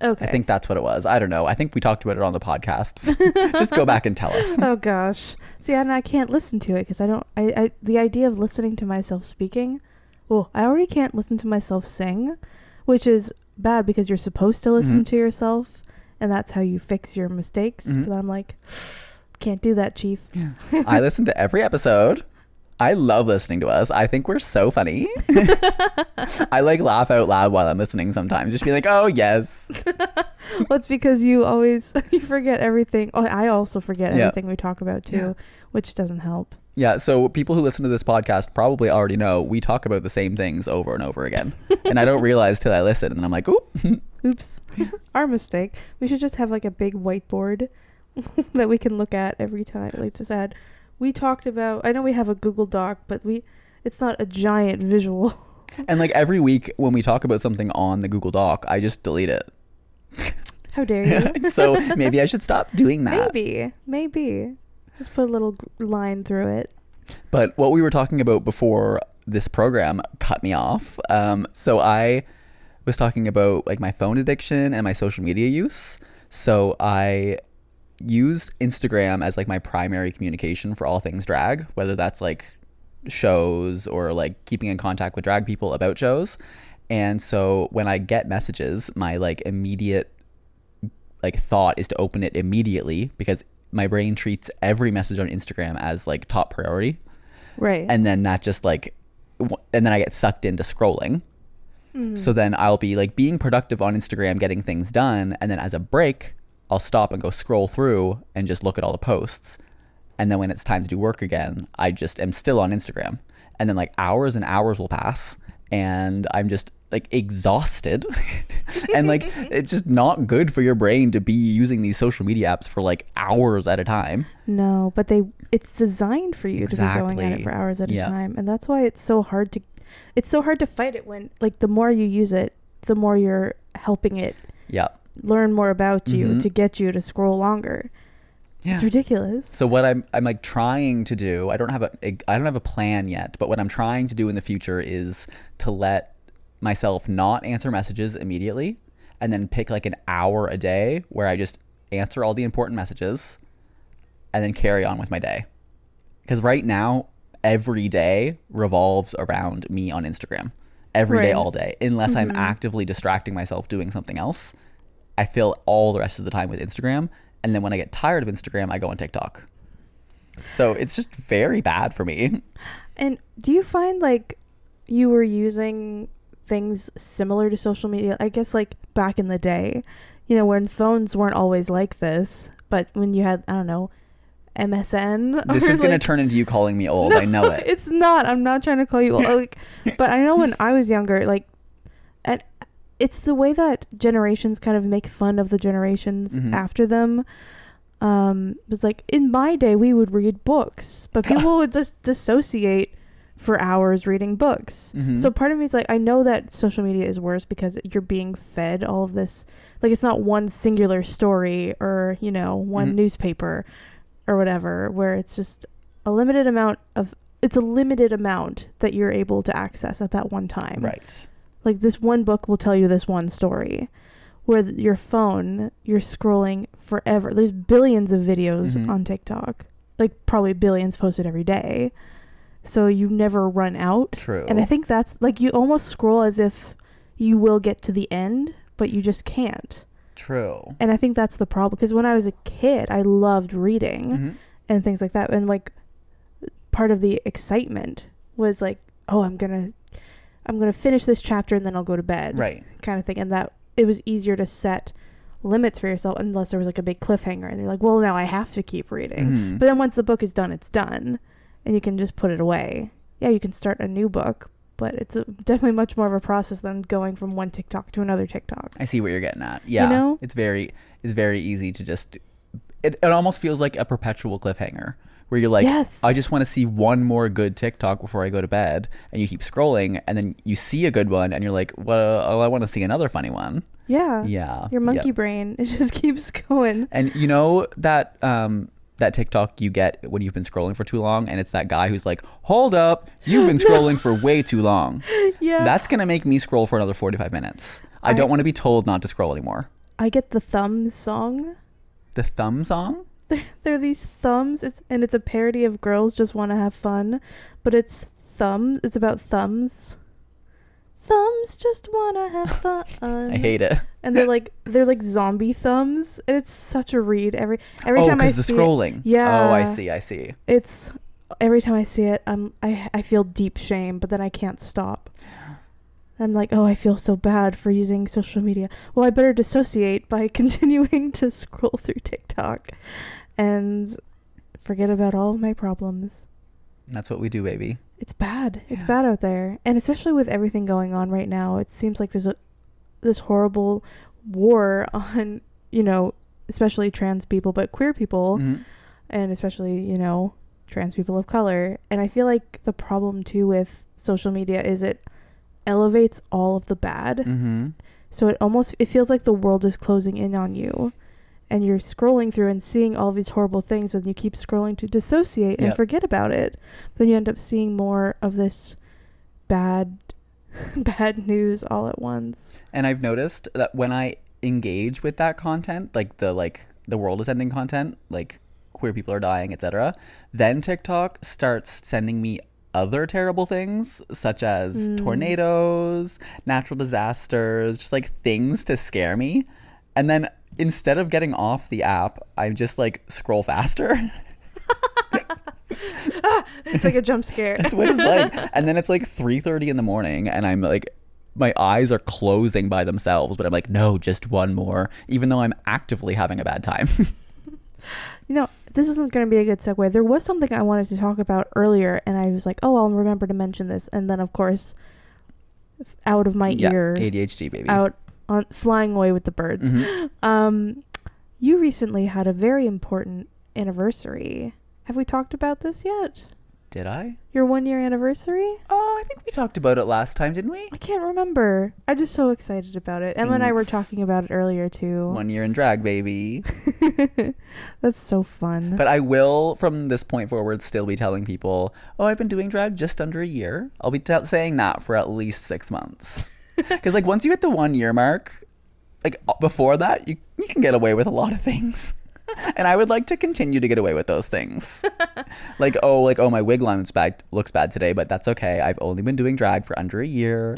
Okay. I think that's what it was. I don't know. I think we talked about it on the podcasts. Just go back and tell us. oh gosh. See, and I can't listen to it because I don't. I, I the idea of listening to myself speaking. Well, I already can't listen to myself sing, which is bad because you're supposed to listen Mhm. to yourself, and that's how you fix your mistakes. Mhm. But I'm like, can't do that, chief. I listen to every episode. I love listening to us. I think we're so funny. I like laugh out loud while I'm listening sometimes. Just be like, "Oh, yes." well, it's because you always you forget everything. Oh, I also forget Yeah. everything we talk about too, Yeah. which doesn't help. Yeah, so people who listen to this podcast probably already know we talk about the same things over and over again. and I don't realize till I listen and I'm like, "Oop." Oops. Our mistake. We should just have like a big whiteboard that we can look at every time. Like just add we talked about I know we have a Google Doc, but we it's not a giant visual. And like every week when we talk about something on the Google Doc, I just delete it. How dare you? so maybe I should stop doing that. maybe. Maybe. Just put a little line through it. But what we were talking about before this program cut me off. Um, so I was talking about like my phone addiction and my social media use. So I use Instagram as like my primary communication for all things drag, whether that's like shows or like keeping in contact with drag people about shows. And so when I get messages, my like immediate like thought is to open it immediately because my brain treats every message on Instagram as like top priority. Right. And then that just like and then I get sucked into scrolling. Hmm. So then I'll be like being productive on Instagram, getting things done, and then as a break, I'll stop and go scroll through and just look at all the posts. And then when it's time to do work again, I just am still on Instagram. And then like hours and hours will pass and I'm just like exhausted. and like it's just not good for your brain to be using these social media apps for like hours at a time. No, but they it's designed for you to be going at it for hours at Yeah. a time. And that's why it's so hard to it's so hard to fight it when like the more you use it, the more you're helping it Yeah. Learn more about you Mhm. to get you to scroll longer. Yeah. It's ridiculous. So what I'm I'm like trying to do, I don't have a I don't have a plan yet, but what I'm trying to do in the future is to let myself not answer messages immediately and then pick like an hour a day where I just answer all the important messages and then carry on with my day. Cuz right now every day revolves around me on Instagram. Every day Right. all day unless I'm actively distracting myself doing something else. I fill all the rest of the time with Instagram. And then when I get tired of Instagram, I go on TikTok. So it's just very bad for me. And do you find like you were using things similar to social media? I guess like back in the day, you know, when phones weren't always like this, but when you had I don't know, MSN. This is going like- to turn into you calling me old. I know it. It's not. I'm not trying to call you old. like, but I know when I was younger, like, it's the way that generations kind of make fun of the generations Mhm. after them. Um, it was like in my day we would read books, but people would just dissociate for hours reading books. Mhm. So part of me is like, I know that social media is worse because you're being fed all of this. Like it's not one singular story or you know one Mhm. newspaper or whatever where it's just a limited amount of it's a limited amount that you're able to access at that one time. Right. Like this one book will tell you this one story. Where th- your phone, you're scrolling forever. There's billions of videos Mhm. on TikTok. Like probably billions posted every day. So you never run out. True. And I think that's like you almost scroll as if you will get to the end, but you just can't. True. And I think that's the problem because when I was a kid, I loved reading Mhm. and things like that. And like part of the excitement was like, oh, I'm going to I'm going to finish this chapter and then I'll go to bed. Right. Kind of thing. And that it was easier to set limits for yourself unless there was like a big cliffhanger and you're like, well, now I have to keep reading. Mhm. But then once the book is done, it's done, and you can just put it away. Yeah, you can start a new book, but it's a, definitely much more of a process than going from one TikTok to another TikTok. I see what you're getting at. Yeah. You know? It's very it's very easy to just it, it almost feels like a perpetual cliffhanger where you're like Yes. I just want to see one more good TikTok before I go to bed and you keep scrolling and then you see a good one and you're like, "Well, oh, I want to see another funny one." Yeah. Yeah. Your monkey Yep. brain, it just keeps going. And you know that um that TikTok you get when you've been scrolling for too long and it's that guy who's like, "Hold up, you've been scrolling for way too long." Yeah. That's going to make me scroll for another 45 minutes. I, I- don't want to be told not to scroll anymore. I get the thumbs song. The thumb song? They're, they're these thumbs. It's and it's a parody of girls just want to have fun, but it's thumbs. It's about thumbs. Thumbs just want to have fun. I hate it. and they're like they're like zombie thumbs and it's such a read every every oh, time I because the see scrolling. Yeah. Oh, I see. I see. it's every time I see it I'm I I feel deep shame but then I can't stop. I'm like, "Oh, I feel so bad for using social media." Well, I better dissociate by continuing to scroll through TikTok and forget about all of my problems. That's what we do, baby. It's bad. It's Yeah. bad out there. And especially with everything going on right now, it seems like there's a this horrible war on, you know, especially trans people, but queer people Mhm. and especially, you know, trans people of color. And I feel like the problem too with social media is it elevates all of the bad. Mhm. So it almost it feels like the world is closing in on you. And you're scrolling through and seeing all these horrible things, but you keep scrolling to dissociate and Yep. forget about it. Then you end up seeing more of this bad bad news all at once. And I've noticed that when I engage with that content, like the like the world is ending content, like queer people are dying, etc. Then TikTok starts sending me other terrible things such as hmm. tornadoes, natural disasters, just like things to scare me. And then instead of getting off the app, I just like scroll faster. It's like a jump scare. That's what it's like. And then it's like 3:30 in the morning and I'm like my eyes are closing by themselves, but I'm like, no, just one more, even though I'm actively having a bad time. You know, this isn't going to be a good segue. There was something I wanted to talk about earlier, and I was like, oh, I'll remember to mention this. And then, of course, out of my yeah, ear, ADHD baby. out on flying away with the birds. Mhm. Um, you recently had a very important anniversary. Have we talked about this yet? Did I? Your one year anniversary? Oh, I think we talked about it last time, didn't we? I can't remember. I'm just so excited about it. Emma and I were talking about it earlier too. One year in drag, baby. That's so fun. But I will, from this point forward, still be telling people, oh, I've been doing drag just under a year. I'll be t- saying that for at least six months. Because, like, once you hit the one year mark, like, uh, before that, you, you can get away with a lot of things. and I would like to continue to get away with those things. like, oh, like, oh, my wig line looks bad, looks bad today, but that's okay. I've only been doing drag for under a year.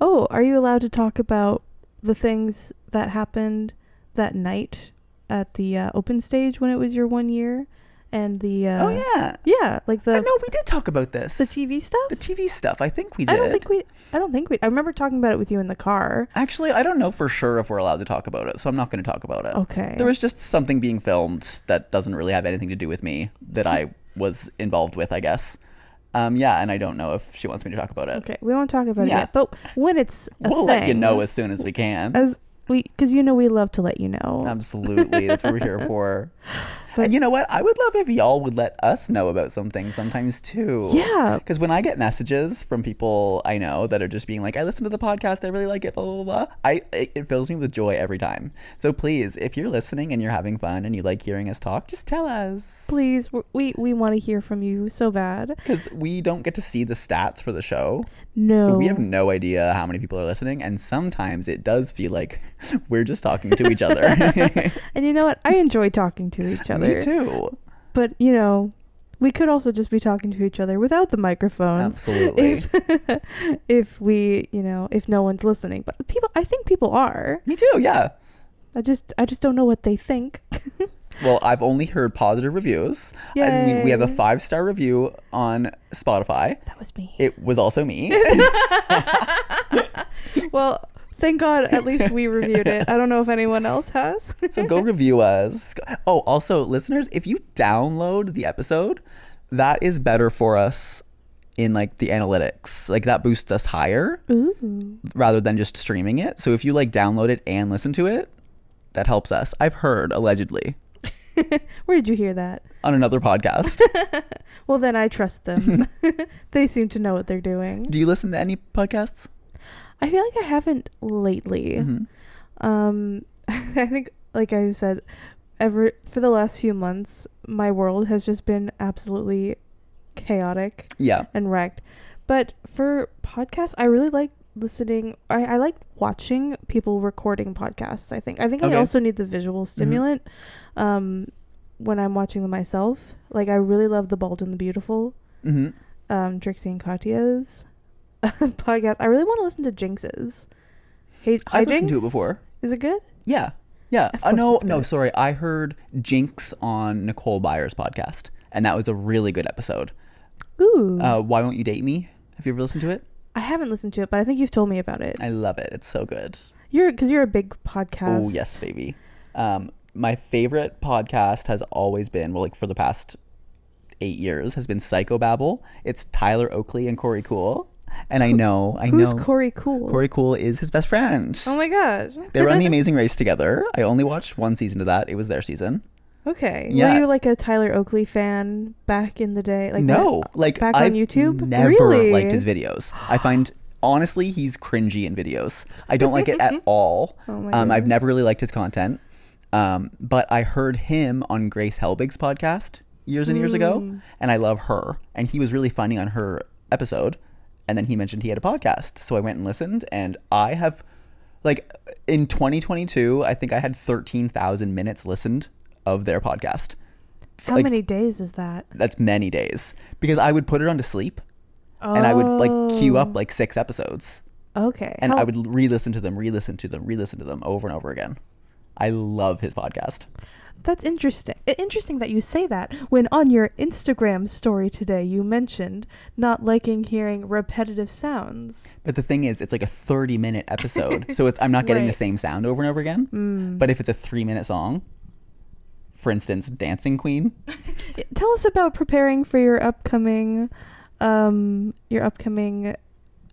oh, are you allowed to talk about the things that happened that night at the uh, open stage when it was your one year and the uh, oh, yeah. yeah like the I know we did talk about this. the TV stuff? The TV stuff. I think we did. I don't think we I don't think we I remember talking about it with you in the car. Actually, I don't know for sure if we're allowed to talk about it, so I'm not going to talk about it. Okay. There was just something being filmed that doesn't really have anything to do with me that I was involved with, I guess. Um, yeah, and I don't know if she wants me to talk about it. Okay, we won't talk about Yeah. it yet, but when it's a We'll let you know as soon as we can. as we because you know we love to let you know. Absolutely, that's what we're here for. But- and you know what? I would love if y'all would let us know about some things sometimes too. yeah, Because when I get messages from people I know that are just being like, "I listen to the podcast, I really like it," blah blah blah, I it, it fills me with joy every time. So please, if you're listening and you're having fun and you like hearing us talk, just tell us. please, we we, we want to hear from you so bad. Because we don't get to see the stats for the show, No, so we have no idea how many people are listening, and sometimes it does feel like we're just talking to each other. and you know what? I enjoy talking to each other. Me too. But you know, we could also just be talking to each other without the microphones. Absolutely. If if we, you know, if no one's listening, but people, I think people are. Me too. Yeah. I just, I just don't know what they think. Well, I've only heard positive reviews. I mean, we have a five star review on Spotify. That was me. It was also me. well, thank God, at least we reviewed it. I don't know if anyone else has. so go review us. Oh, also, listeners, if you download the episode, that is better for us in like the analytics. Like that boosts us higher Ooh. rather than just streaming it. So if you like download it and listen to it, that helps us. I've heard allegedly Where did you hear that? on another podcast. Well, then I trust them. they seem to know what they're doing. Do you listen to any podcasts? I feel like I haven't lately. Mhm. Um, I think, like I said, ever for the last few months, my world has just been absolutely chaotic Yeah. and wrecked. But for podcasts, I really like listening. I, I like watching people recording podcasts. I think. I think Okay. I also need the visual stimulant. Um, when I'm watching them myself, like I really love the Bald and the Beautiful, hmm um, Trixie and Katya's podcast. I really want to listen to Jinkx's. Hey, Hi, I've listened to it before. Is it good? Yeah. Yeah. Uh, no, no, sorry. I heard Jinx on Nicole Byer's podcast, and that was a really good episode. Ooh, Uh, Why Won't You Date Me? Have you ever listened to it? I haven't listened to it, but I think you've told me about it. I love it. It's so good. You're because you're a big podcast. Oh, yes, baby. Um, my favorite podcast has always been, well, like for the past eight years, has been Psychobabble. It's Tyler Oakley and Korey Kuhl. And I know, I Who's know. Korey Kuhl? Korey Kuhl is his best friend. Oh my gosh. they run The Amazing Race together. I only watched one season of that. It was their season. Okay. Yeah. Were you like a Tyler Oakley fan back in the day? Like no, like back I've on YouTube? Never really? liked his videos. I find honestly he's cringy in videos. I don't like it at all. Oh my um, I've never really liked his content. Um, but I heard him on Grace Helbig's podcast years and years ago, Mm. and I love her. And he was really funny on her episode. And then he mentioned he had a podcast, so I went and listened, and I have like in 2022, I think I had 13,000 minutes listened of their podcast. How like, many days is that? That's many days because I would put it on to sleep and I would like queue up Oh, like six episodes Okay. and How- I would re-listen to them, re-listen to them, re-listen to them over and over again. I love his podcast. That's interesting. Interesting that you say that when on your Instagram story today you mentioned not liking hearing repetitive sounds. But the thing is, it's like a 30 minute episode. so it's I'm not getting the same sound over and over again. Mm. But if it's a three minute song, for instance, Dancing Queen, Tell us about preparing for your upcoming um your upcoming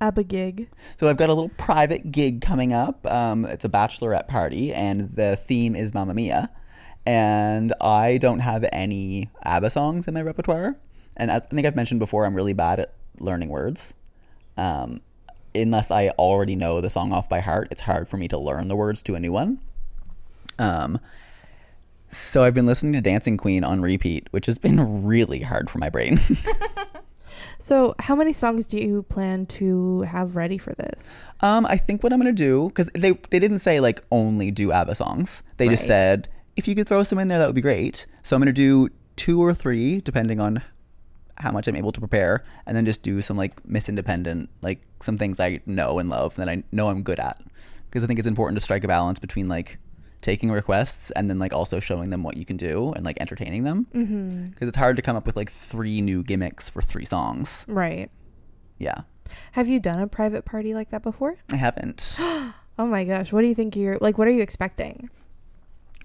ABBA gig. So I've got a little private gig coming up. Um, it's a bachelorette party, and the theme is Mamma Mia. And I don't have any ABBA songs in my repertoire. And I think I've mentioned before, I'm really bad at learning words. Um, unless I already know the song off by heart, it's hard for me to learn the words to a new one. Um, so I've been listening to Dancing Queen on repeat, which has been really hard for my brain. So, how many songs do you plan to have ready for this? Um, I think what I'm gonna do because they they didn't say like only do ABBA songs. They just said if you could throw some in there, that would be great. So I'm gonna do two or three, depending on how much I'm able to prepare, and then just do some like Miss Independent, like some things I know and love that I know I'm good at. Because I think it's important to strike a balance between like taking requests and then like also showing them what you can do and like entertaining them. Mm-hmm. Because it's hard to come up with like three new gimmicks for three songs. Right. Yeah, Have you done a private party like that before? I haven't. Oh my gosh, what do you think you're like what are you expecting?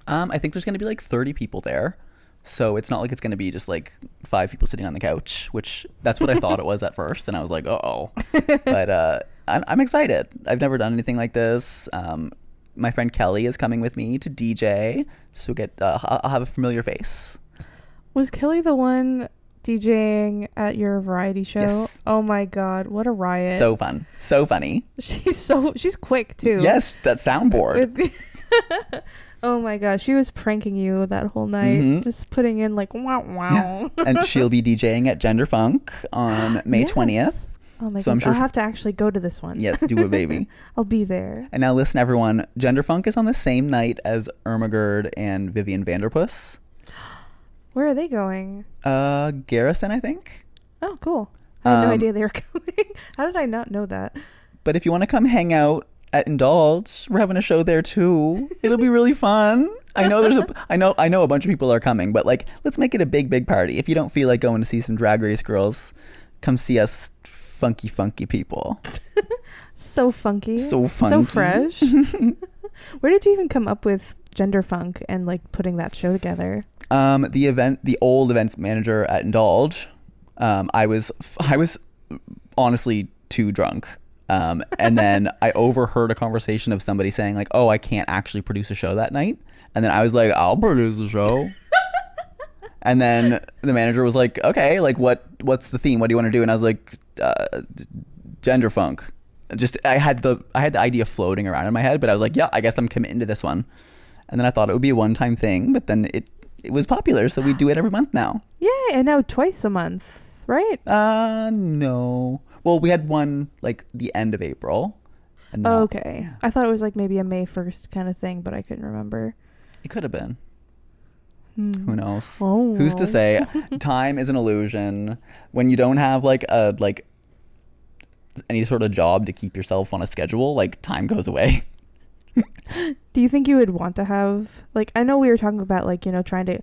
Um, I think there's going to be like 30 people there. So it's not like it's going to be just like five people sitting on the couch, which that's what I thought it was at first. And I was like, oh. But uh, I'm, I'm excited. I've never done anything like this. Um, my friend Kelly is coming with me to DJ. So get uh, I'll have a familiar face. Was Kelly the one DJing at your variety show? Yes. Oh my god, what a riot. So fun. So funny. she's so she's quick too. Yes, that soundboard. Oh my gosh, she was pranking you that whole night, Mhm. just putting in like wow wow. and she'll be DJing at Gender Funk on May Yes. 20th. Oh my gosh. So I'm sure I'll have to actually go to this one. Yes, do a baby. I'll be there. And now listen, everyone. Gender Funk is on the same night as Irma Gerd and Vivian Vanderpuss. Where are they going? Uh, Garrison, I think. Oh, cool. I had no Um, idea they were coming. How did I not know that? But if you want to come hang out at Indulge, we're having a show there too. It'll be really fun. I know there's a I know I know a bunch of people are coming, but like let's make it a big big party. If you don't feel like going to see some drag race girls, come see us funky funky people. So funky. So funky. So fresh. Where did you even come up with gender funk and like putting that show together? Um, the event, the old events manager at Indulge, um, I was, I was honestly too drunk. Um, and then I overheard a conversation of somebody saying like, "Oh, I can't actually produce a show that night." And then I was like, "I'll produce a show." and then the manager was like, "Okay, like what? What's the theme? What do you want to do?" And I was like, uh, "Gender funk." Just I had the I had the idea floating around in my head, but I was like, "Yeah, I guess I'm committing to this one." And then I thought it would be a one time thing, but then it it was popular, so we do it every month now. Yeah, And now twice a month, right? Uh no. Well, we had one like the end of April. And Oh, okay. yeah. I thought it was like maybe a May first kind of thing, but I couldn't remember. It could have been. Hmm. Who knows? Oh. Who's to say? Time is an illusion. When you don't have like a like any sort of job to keep yourself on a schedule, like time goes away. Do you think you would want to have like I know we were talking about like you know trying to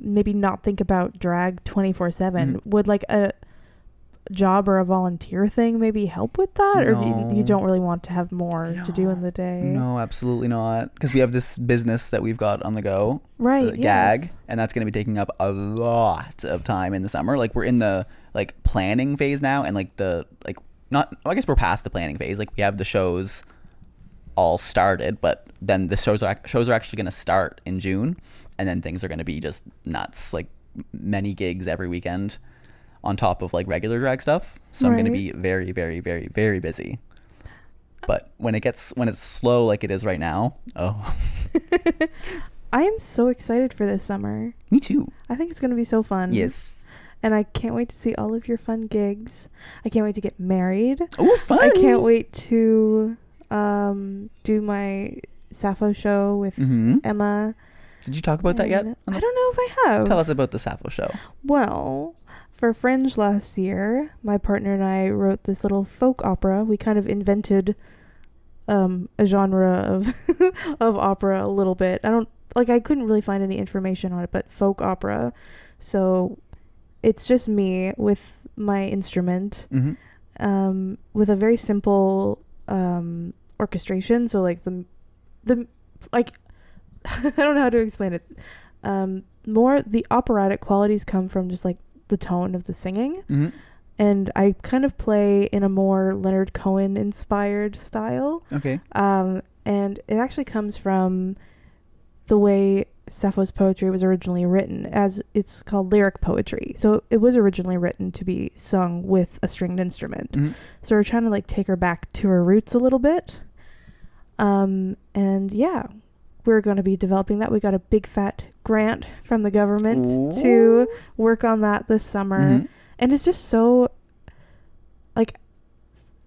maybe not think about drag twenty four seven. Mhm. Would like a job or a volunteer thing maybe help with that, or do you, you don't really want to have more to do in the day? No, absolutely not. Because we have this business that we've got on the go. Uh, right. the gag yes. and that's going to be taking up a lot of time in the summer like we're in the like planning phase now and like the like not i guess we're past the planning phase like we have the shows all started but then the shows are shows are actually going to start in june and then things are going to be just nuts like many gigs every weekend on top of like regular drag stuff so i'm going to be very very very very busy but when it gets when it's slow like it is right now oh I am so excited for this summer. me too I think it's gonna be so fun. yes And I can't wait to see all of your fun gigs. I can't wait to get married. oh fun I can't wait to um, do my Sappho show with hmm Emma. Did you talk about that yet? I don't know if I have. Tell us about the Sappho show. Well, for Fringe last year, my partner and I wrote this little folk opera. We kind of invented um, a genre of of opera a little bit. I don't like I couldn't really find any information on it, but folk opera. So it's just me with my instrument, hmm um, with a very simple um, orchestration. So like the the like I don't know how to explain it. Um, more the operatic qualities come from just like the tone of the singing, hmm and I kind of play in a more Leonard Cohen inspired style. Okay. Um, and it actually comes from the way Sappho's poetry was originally written, as it's called lyric poetry. So it was originally written to be sung with a stringed instrument. Mhm. So we're trying to like take her back to her roots a little bit. Um, and yeah, we're going to be developing that. We got a big fat grant from the government to work on that this summer Mhm. and it's just so like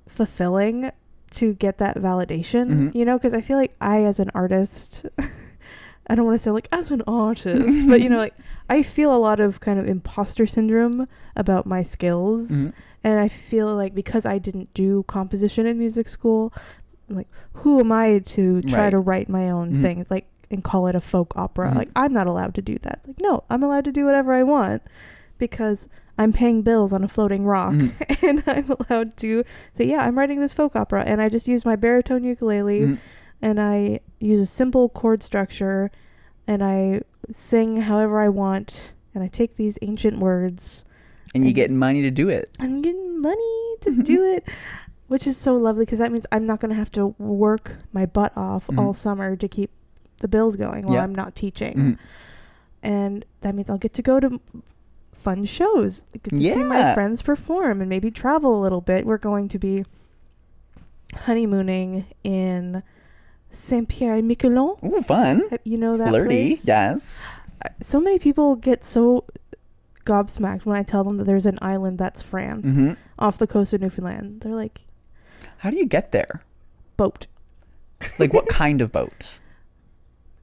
fulfilling to get that validation Mhm. you know because i feel like i as an artist i don't want to say like as an artist but you know like i feel a lot of kind of imposter syndrome about my skills Mhm. and i feel like because i didn't do composition in music school like who am i to try Right. to write my own Mhm. things like and call it a folk opera Mhm. like i'm not allowed to do that It's like no i'm allowed to do whatever i want because i'm paying bills on a floating rock Mhm. and i'm allowed to say yeah i'm writing this folk opera and i just use my baritone ukulele Mhm. and i use a simple chord structure and i sing however i want and i take these ancient words And you get money to do it. I'm getting money to do it, which is so lovely because that means I'm not going to have to work my butt off Mhm. all summer to keep the bills going while Yeah. I'm not teaching. Mhm. And that means I'll get to go to fun shows, get to see my friends perform, and maybe travel a little bit. We're going to be honeymooning in Saint Pierre and Miquelon. Ooh, fun. You know that Flirty. place? Yes. So many people get so gobsmacked when I tell them that there's an island that's France hmm off the coast of Newfoundland. They're like, How do you get there? boat. Like, what kind of boat?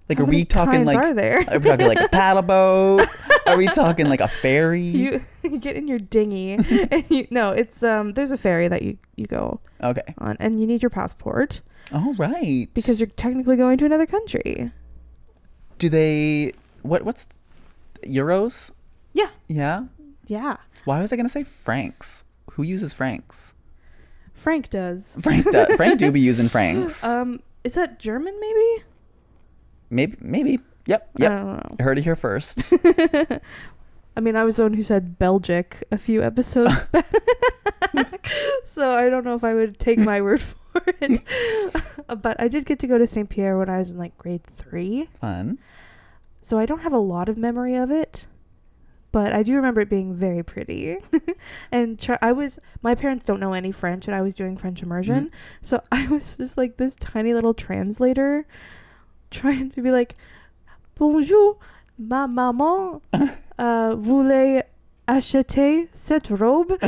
Like, How are we talking like? are there? Are we talking like a paddle boat? Are we talking like a ferry? you you get in your dinghy and you no, it's um there's a ferry that you you go okay. on and you need your passport All right. because you're technically going to another country. Do they? What? What's euros? Yeah. Yeah. Yeah. Why was I gonna say francs? Who uses francs? Frank does. Frank. Do, Frank do be using francs. Um is that German maybe? maybe. Maybe. Yep. I Yep. don't know. I heard it here first. I mean, I was the one who said Belgic a few episodes back. so I don't know if I would take my word for it. but I did get to go to St. Pierre when I was in like grade 3. Fun. So I don't have a lot of memory of it, but I do remember it being very pretty. and tr- I was my parents don't know any French, and I was doing French immersion, so I was just like this tiny little translator, trying to be like, "Bonjour, ma maman, uh, voulait acheter cette robe."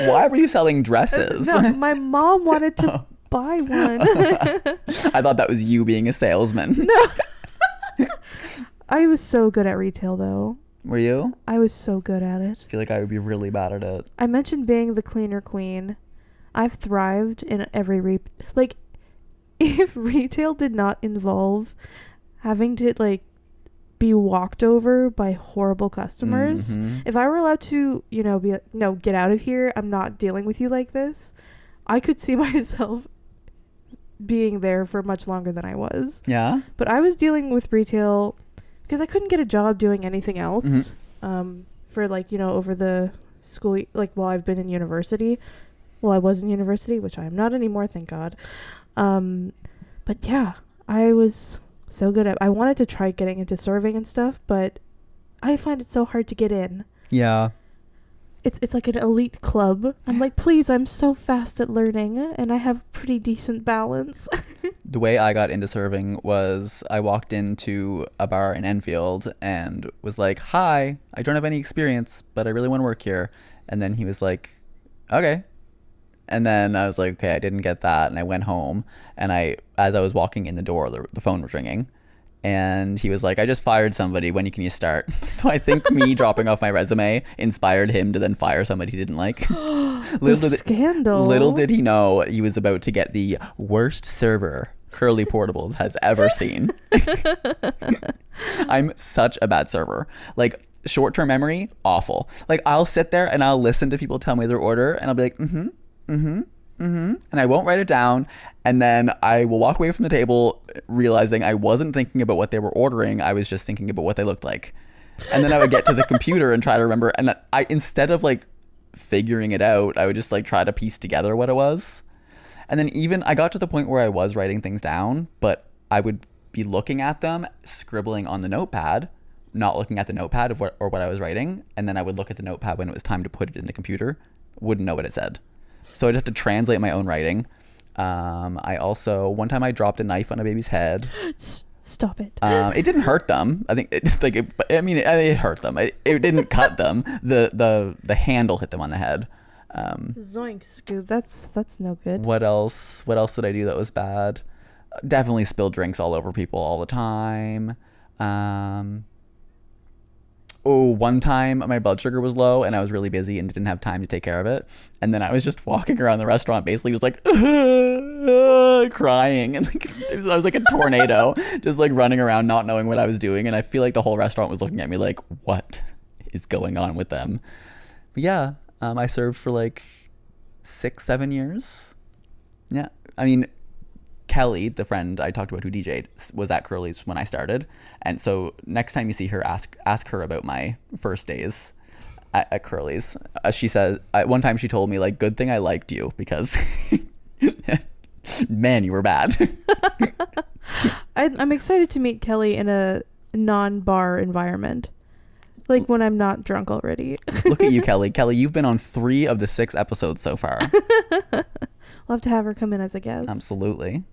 Why were you selling dresses? no, my mom wanted to Oh. buy one. I thought that was you being a salesman. No. I was so good at retail, though. Were you? I was so good at it. I feel like I would be really bad at it. I mentioned being the cleaner queen. I've thrived in every re like if retail did not involve having to like be walked over by horrible customers. Mhm. If I were allowed to, you know, be like, no, get out of here. I'm not dealing with you like this. I could see myself being there for much longer than I was. Yeah. But I was dealing with retail because I couldn't get a job doing anything else. Um, for like you know over the school like while I've been in university. Well, I was in university, which I am not anymore, thank God. Um, but yeah, I was so good at. I wanted to try getting into serving and stuff, but I find it so hard to get in. Yeah. It's it's like an elite club. I'm like, please, I'm so fast at learning, and I have pretty decent balance. The way I got into serving was I walked into a bar in Enfield and was like, "Hi, I don't have any experience, but I really want to work here." And then he was like, "Okay." And then I was like, okay, I didn't get that. And I went home. And I, as I was walking in the door, the, the phone was ringing. And he was like, I just fired somebody. When can you start? So I think me dropping off my resume inspired him to then fire somebody he didn't like. little, did, scandal. little did he know he was about to get the worst server Curly Portables has ever seen. I'm such a bad server. Like short term memory, awful. Like I'll sit there and I'll listen to people tell me their order and I'll be like, mm-hmm, mm-hmm, mm-hmm. And I won't write it down. And then I will walk away from the table realizing I wasn't thinking about what they were ordering. I was just thinking about what they looked like. And then I would get to the computer and try to remember. And I instead of like figuring it out, I would just like try to piece together what it was. And then even I got to the point where I was writing things down, but I would be looking at them, scribbling on the notepad, not looking at the notepad of what or what I was writing, and then I would look at the notepad when it was time to put it in the computer, wouldn't know what it said. So I'd have to translate my own writing. Um, I also one time I dropped a knife on a baby's head. Stop it. Um, it didn't hurt them. I think it, like it, I mean it, it hurt them. It, it didn't cut them. The the the handle hit them on the head. Um, Zoink, Scoob. That's that's no good. what else? What else did I do that was bad? Definitely spill drinks all over people all the time. Um, oh, one time my blood sugar was low and I was really busy and didn't have time to take care of it. And then I was just walking around the restaurant, basically was like crying, and like, was, I was like a tornado, just like running around, not knowing what I was doing. And I feel like the whole restaurant was looking at me like, "What is going on with them?" But yeah, um, I served for like six, seven years. Yeah, I mean, Kelly, the friend I talked about who DJ'd, was at Curly's when I started, and so next time you see her, ask ask her about my first days at, at Curly's. Uh, she says uh, one time she told me like, "Good thing I liked you because." Man, you were bad. I, I'm excited to meet Kelly in a non-bar environment, like when I'm not drunk already. Look at you, Kelly. Kelly, you've been on three of the six episodes so far. we'll have to have her come in as a guest. Absolutely.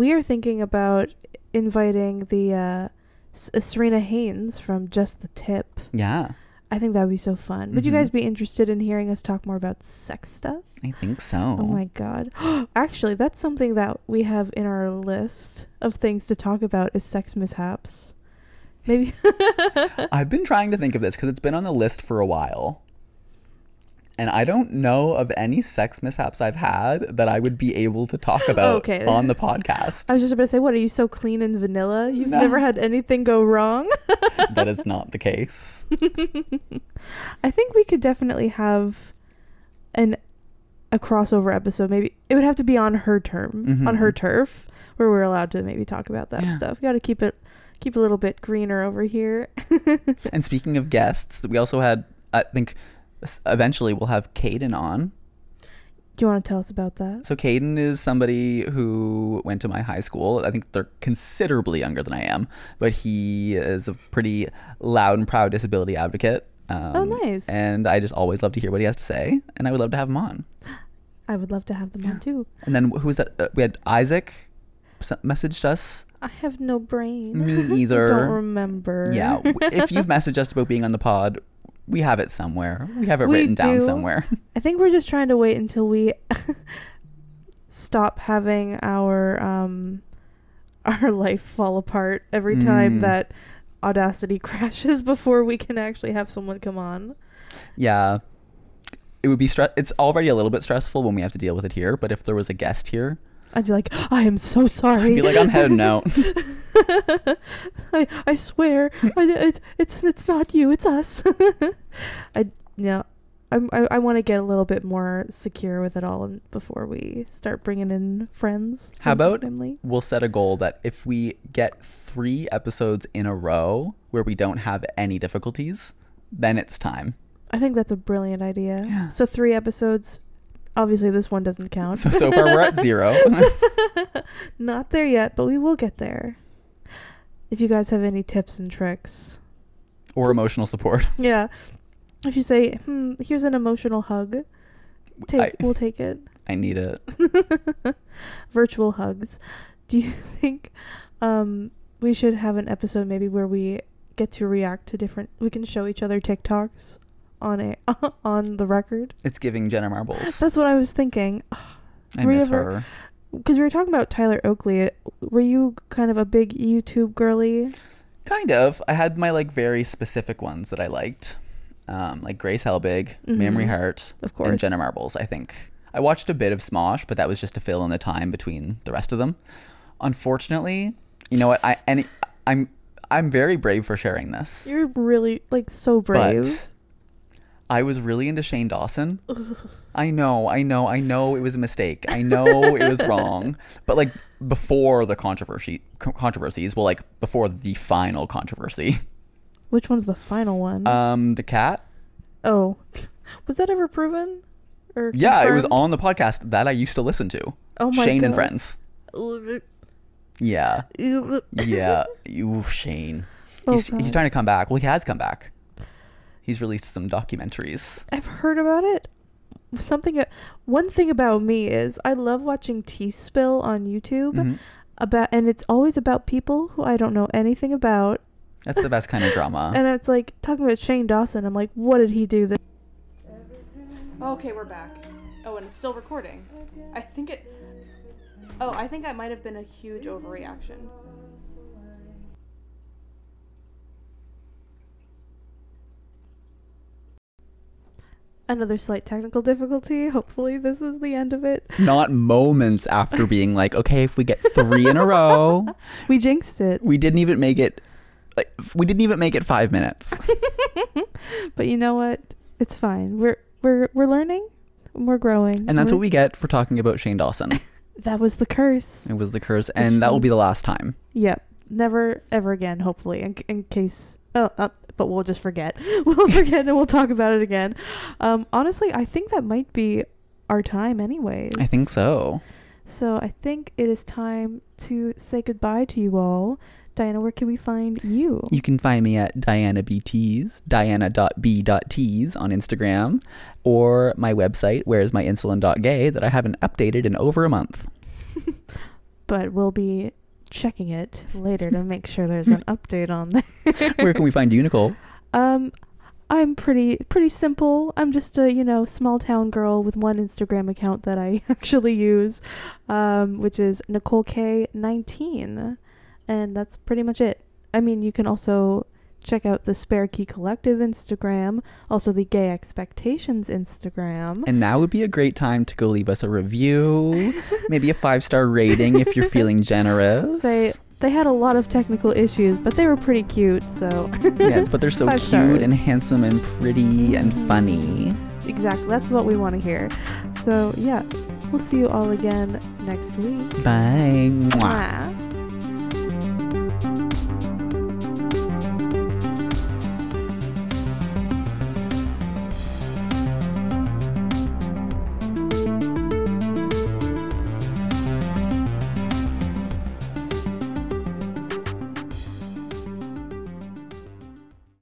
We are thinking about inviting the uh, S- uh, Serena Haynes from Just the Tip. Yeah, I think that would be so fun. Would you Mhm. guys be interested in hearing us talk more about sex stuff? I think so. Oh my god. Actually, that's something that we have in our list of things to talk about is sex mishaps. Maybe I've been trying to think of this because it's been on the list for a while. And I don't know of any sex mishaps I've had that I would be able to talk about Okay. on the podcast. I was just about to say, what are you so clean and vanilla? You've No. never had anything go wrong? that is not the case. I think we could definitely have an a crossover episode. Maybe it would have to be on her term, on Mhm. her turf, where we're allowed to maybe talk about that Yeah. stuff. Got to keep it keep a little bit greener over here. And speaking of guests, we also had, I think, eventually we'll have Caden on. Do you want to tell us about that? So Caden is somebody who went to my high school. I think they're considerably younger than I am, but he is a pretty loud and proud disability advocate. Um, Oh, nice. And I just always love to hear what he has to say, and I would love to have him on. I would love to have them on too. And then who was that? Uh, we had Isaac messaged us. I have no brain. Me either. don't remember. Yeah, if you've messaged us about being on the pod, we have it somewhere. We have it We written down somewhere. I think we're just trying to wait until we stop having our um our life fall apart every time Mm. that Audacity crashes before we can actually have someone come on. yeah. It would be stress. It's already a little bit stressful when we have to deal with it here. But if there was a guest here, I'd be like, I am so sorry. I'd be like, I'm heading out. I I swear, I, it's it's it's not you, it's us. I yeah, I'm, I I want to get a little bit more secure with it all, and before we start bringing in friends. How about- family. we'll set a goal that if we get three episodes in a row where we don't have any difficulties, then it's time. I think that's a brilliant idea. Yeah. So three episodes. Obviously, this one doesn't count. So so far we're at zero. Not there yet, but we will get there. If you guys have any tips and tricks, or emotional support. yeah. If you say, "Hmm, here's an emotional hug," take I, we'll take it. I need it. Virtual hugs. Do you think um, we should have an episode maybe where we get to react to different? We can show each other TikToks on a on the record. It's giving Jenna Marbles. That's what I was thinking. I were miss ever- her. Because we were talking about Tyler Oakley. Were you kind of a big YouTube girly? Kind of. I had my like very specific ones that I liked, um, like Grace Helbig, Mamrie Mhm. Hart, Of course. and Jenna Marbles. I think I watched a bit of Smosh, but that was just to fill in the time between the rest of them. Unfortunately, you know what? I and I'm I'm very brave for sharing this, You're really like so brave. but I was really into Shane Dawson. I know, I know, I know it was a mistake. I know it was wrong, but like before the controversy controversies, well, like before the final controversy. Which one's the final one? Um, the cat. oh, was that ever proven? Or Yeah, it was on the podcast that I used to listen to. Oh my Shane and Friends. Yeah, yeah. you Shane. Oh, He's he's trying to come back. Well, he has come back. He's released some documentaries. I've heard about it. Something. One thing about me is I love watching Tea Spill on YouTube Mhm. about, and it's always about people who I don't know anything about, That's the best kind of drama. and it's like talking about Shane Dawson. I'm like, what did he do? This? Okay, we're back. Oh, and it's still recording. I think it. Oh, I think I might have been a huge overreaction. Another slight technical difficulty. Hopefully, this is the end of it. Not moments after being like, okay, if we get three in a row, We jinxed it. we didn't even make it. Like, we didn't even make it five minutes. But you know what? It's fine. We're we're we're learning. and We're growing. And that's We're- what we get for talking about Shane Dawson. That was the curse. It was the curse, and that will be the last time. Yep. Never ever again. Hopefully, in, in case. Oh, uh, but we'll just forget. We'll forget and we'll talk about it again. Um, honestly, I think that might be our time, anyways. I think so. So I think it is time to say goodbye to you all. Diana, where can we find you? You can find me at Diana BTs, diana.b.ts on Instagram, or my website, where's my insulin.gay, that I haven't updated in over a month. But we'll be checking it later to make sure there's an update on there. Where can we find you, Nicole? Um, I'm pretty pretty simple. I'm just a you know small town girl with one Instagram account that I actually use, um, which is Nicole K 19, and that's pretty much it. I mean, you can also check out the Spare Key Collective Instagram, also the Gay Expectations Instagram. And now would be a great time to go leave us a review, maybe a five star rating if you're feeling generous. Say they had a lot of technical issues, but they were pretty cute. So yes, but they're so Five cute stars. and handsome and pretty and funny. exactly, that's what we want to hear. So yeah, we'll see you all again next week. Bye. Mwah. Mwah.